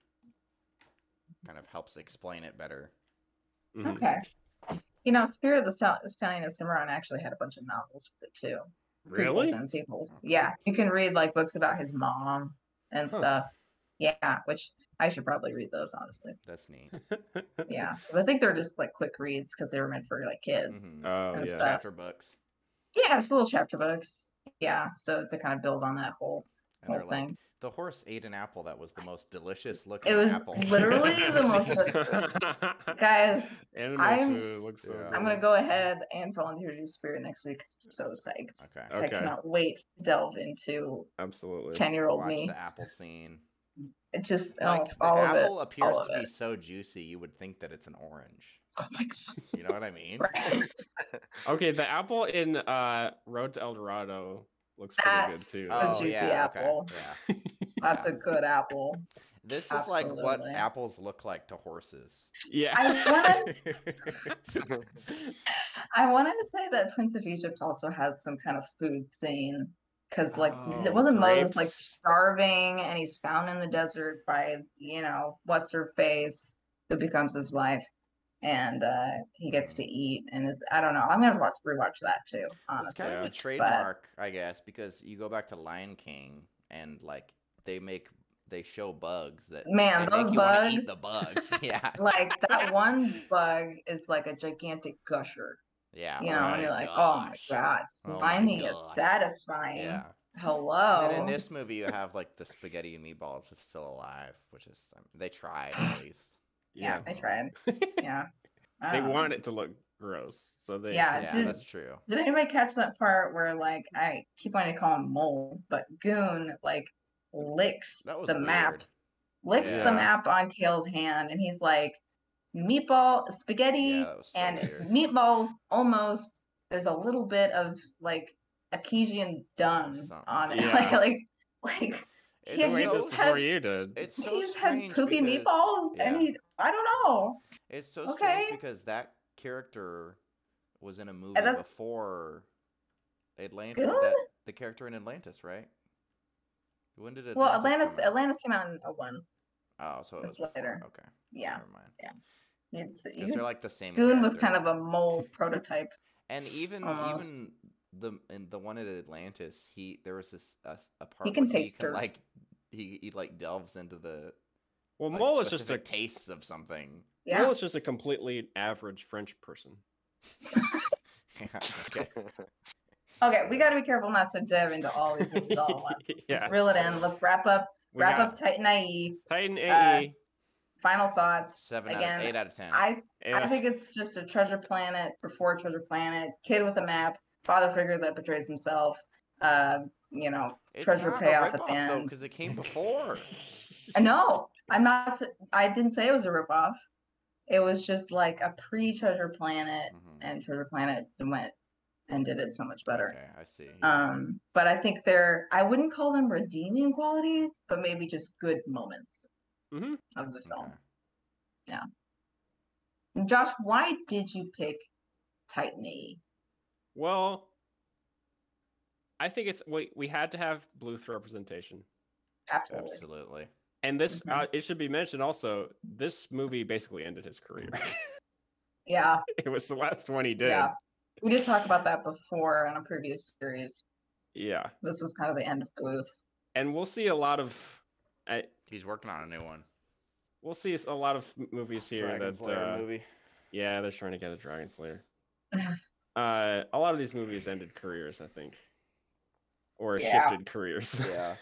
kind of helps explain it better. Mhm. Okay. You know, Spirit of the Stal- Stallion and Cimarron actually had a bunch of novels with it too. Really? Prequels and sequels. Yeah. You can read like books about his mom and Huh. stuff. Yeah, which I should probably read those, honestly. That's neat. Yeah. 'cause I think they're just like quick reads because they were meant for like kids. Mhm. Oh yeah. stuff. Chapter books, Yeah, it's little chapter books. Yeah. So to kind of build on that whole and whole they're like, thing. "The horse ate an apple that was the most delicious looking It was apple." literally the most- Guys, Animal I'm- food looks so. Yeah. I'm gonna go ahead and volunteer to do Spirit next week 'cause I'm so psyched. Okay. I cannot wait to delve into Absolutely. ten year old me. the apple scene. It just Like oh, the all of it. apple appears of to be so juicy, you would think that it's an orange. Oh my god! You know what I mean? Right. Okay, the apple in uh Road to El Dorado looks pretty good too. a Oh juicy yeah, apple. okay. Yeah. That's Yeah. a good apple. This is like what apples look like to horses. yeah. I wanna, I wanted to say that Prince of Egypt also has some kind of food scene because, like, Oh, it wasn't Moses like starving and he's found in the desert by you know what's her face who becomes his wife, and uh he gets to eat and is I don't know. I'm gonna watch rewatch that too. honestly. it's kind of a But- trademark, I guess, because you go back to Lion King and like they make they show bugs that Man, those you wanna eat bugs- the bugs. yeah. like that one bug is like a gigantic gusher. Yeah. You know, oh and you're my like, oh my gosh. god, Oh my slimy yet satisfying. Yeah. Hello. And in this movie, you have like the spaghetti and meatballs is still alive, which is I mean, they tried at least. yeah, they tried. Yeah. they Um, want it to look gross, so they. Yeah, Yeah, did- that's true. Did anybody catch that part where like I keep wanting to call him mole, but Gune like licks That was the map, licks Yeah. the map on Kale's hand, and he's like, meatball, spaghetti, Yeah, so and weird. meatballs almost. There's a little bit of like Akesian dung Something. on it, Yeah. like like like It's Yeah, he so, this just before had- you did. it's so he's strange had poopy because- meatballs, and yeah. he I don't know. It's so Okay. strange because that character was in a movie before Atlantis. That the character in Atlantis, right? When did Atlantis Well, come Atlantis out? Atlantis came out in a 01. Oh, so it It's was before. later. Okay. Oh, yeah, Never mind. Yeah. It's you they're like the same. Gune was kind of a mole prototype. And even almost. even the in the one at Atlantis, he there was this a part can where he taste can dirt. like he, he like delves into the Well, like, Mole is just a taste of something. Yeah, Mole is just a completely average French person. okay. Okay, we got to be careful not to dive into all these movies all at once. yeah. Let's reel it in. Let's wrap up. We wrap got up Titan IE. Titan AE. uh, Final thoughts. Seven out Again, of eight out of ten. I I think it's just a treasure planet before treasure planet. Kid with a map. Father figure that betrays himself. Uh, you know, It's treasure not payoff at the end. because it came before. I know. I'm not. I didn't say it was a ripoff. It was just like a pre-treasure planet, Mhm. and treasure planet went and did it so much better. Okay, I see. Um, but I think they're I wouldn't call them redeeming qualities, but maybe just good moments Mhm. of the film. Okay. And Josh, why did you pick Titan E? Well, I think it's we we had to have Bluth representation, Absolutely. Absolutely. and this Mhm. uh, it should be mentioned also. This movie basically ended his career. Yeah, it was the last one he did. yeah. We did talk about that before in a previous series. Yeah. This was kind of the end of Bluth. and we'll see a lot of. I, He's working on a new one. we'll see a lot of movies here Dragon that Slayer uh, movie. yeah they're trying to get a Dragon Slayer. uh, a lot of these movies ended careers, I think, or Yeah. shifted careers, Yeah.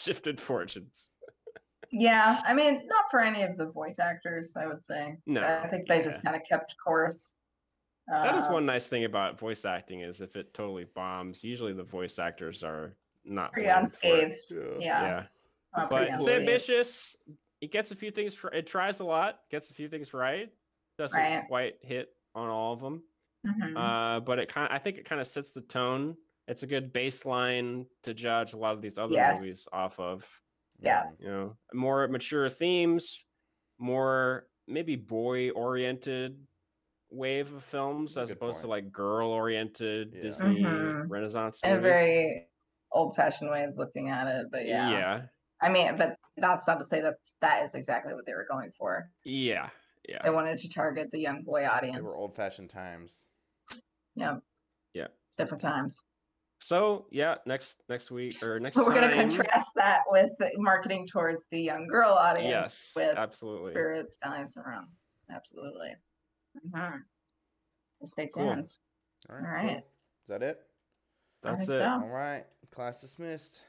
shifted fortunes. Yeah, I mean, not for any of the voice actors, I would say. No, I think they just kind of kept course. That is Uh, one nice thing about voice acting is if it totally bombs, usually the voice actors are not pretty blamed for it. unscathed. Yeah. Yeah, Yeah, but it's ambitious. It gets a few things. For, it tries a lot. Gets a few things right. Doesn't Right. quite hit on all of them. Mhm. Uh, but it kind. I think it kind of sets the tone. It's a good baseline to judge a lot of these other Yes. movies off of. Yeah. You know, more mature themes, more maybe boy oriented wave of films as Good opposed to like girl oriented Yeah. Disney Mhm. Renaissance In a movies. very old-fashioned way of looking at it, but yeah. yeah, I mean, but that's not to say that that is exactly what they were going for. yeah, Yeah. They wanted to target the young boy They audience. were old fashioned times. Yeah. Yeah. Different times. So yeah, next next week or next So we're going to contrast that with marketing towards the young girl audience Yes, with absolutely. Spirit Stallion Cimarron. Absolutely. Hmm So stay Cool. tuned. All All right. right. cool. Is that it? That's it. so. All right. Class dismissed.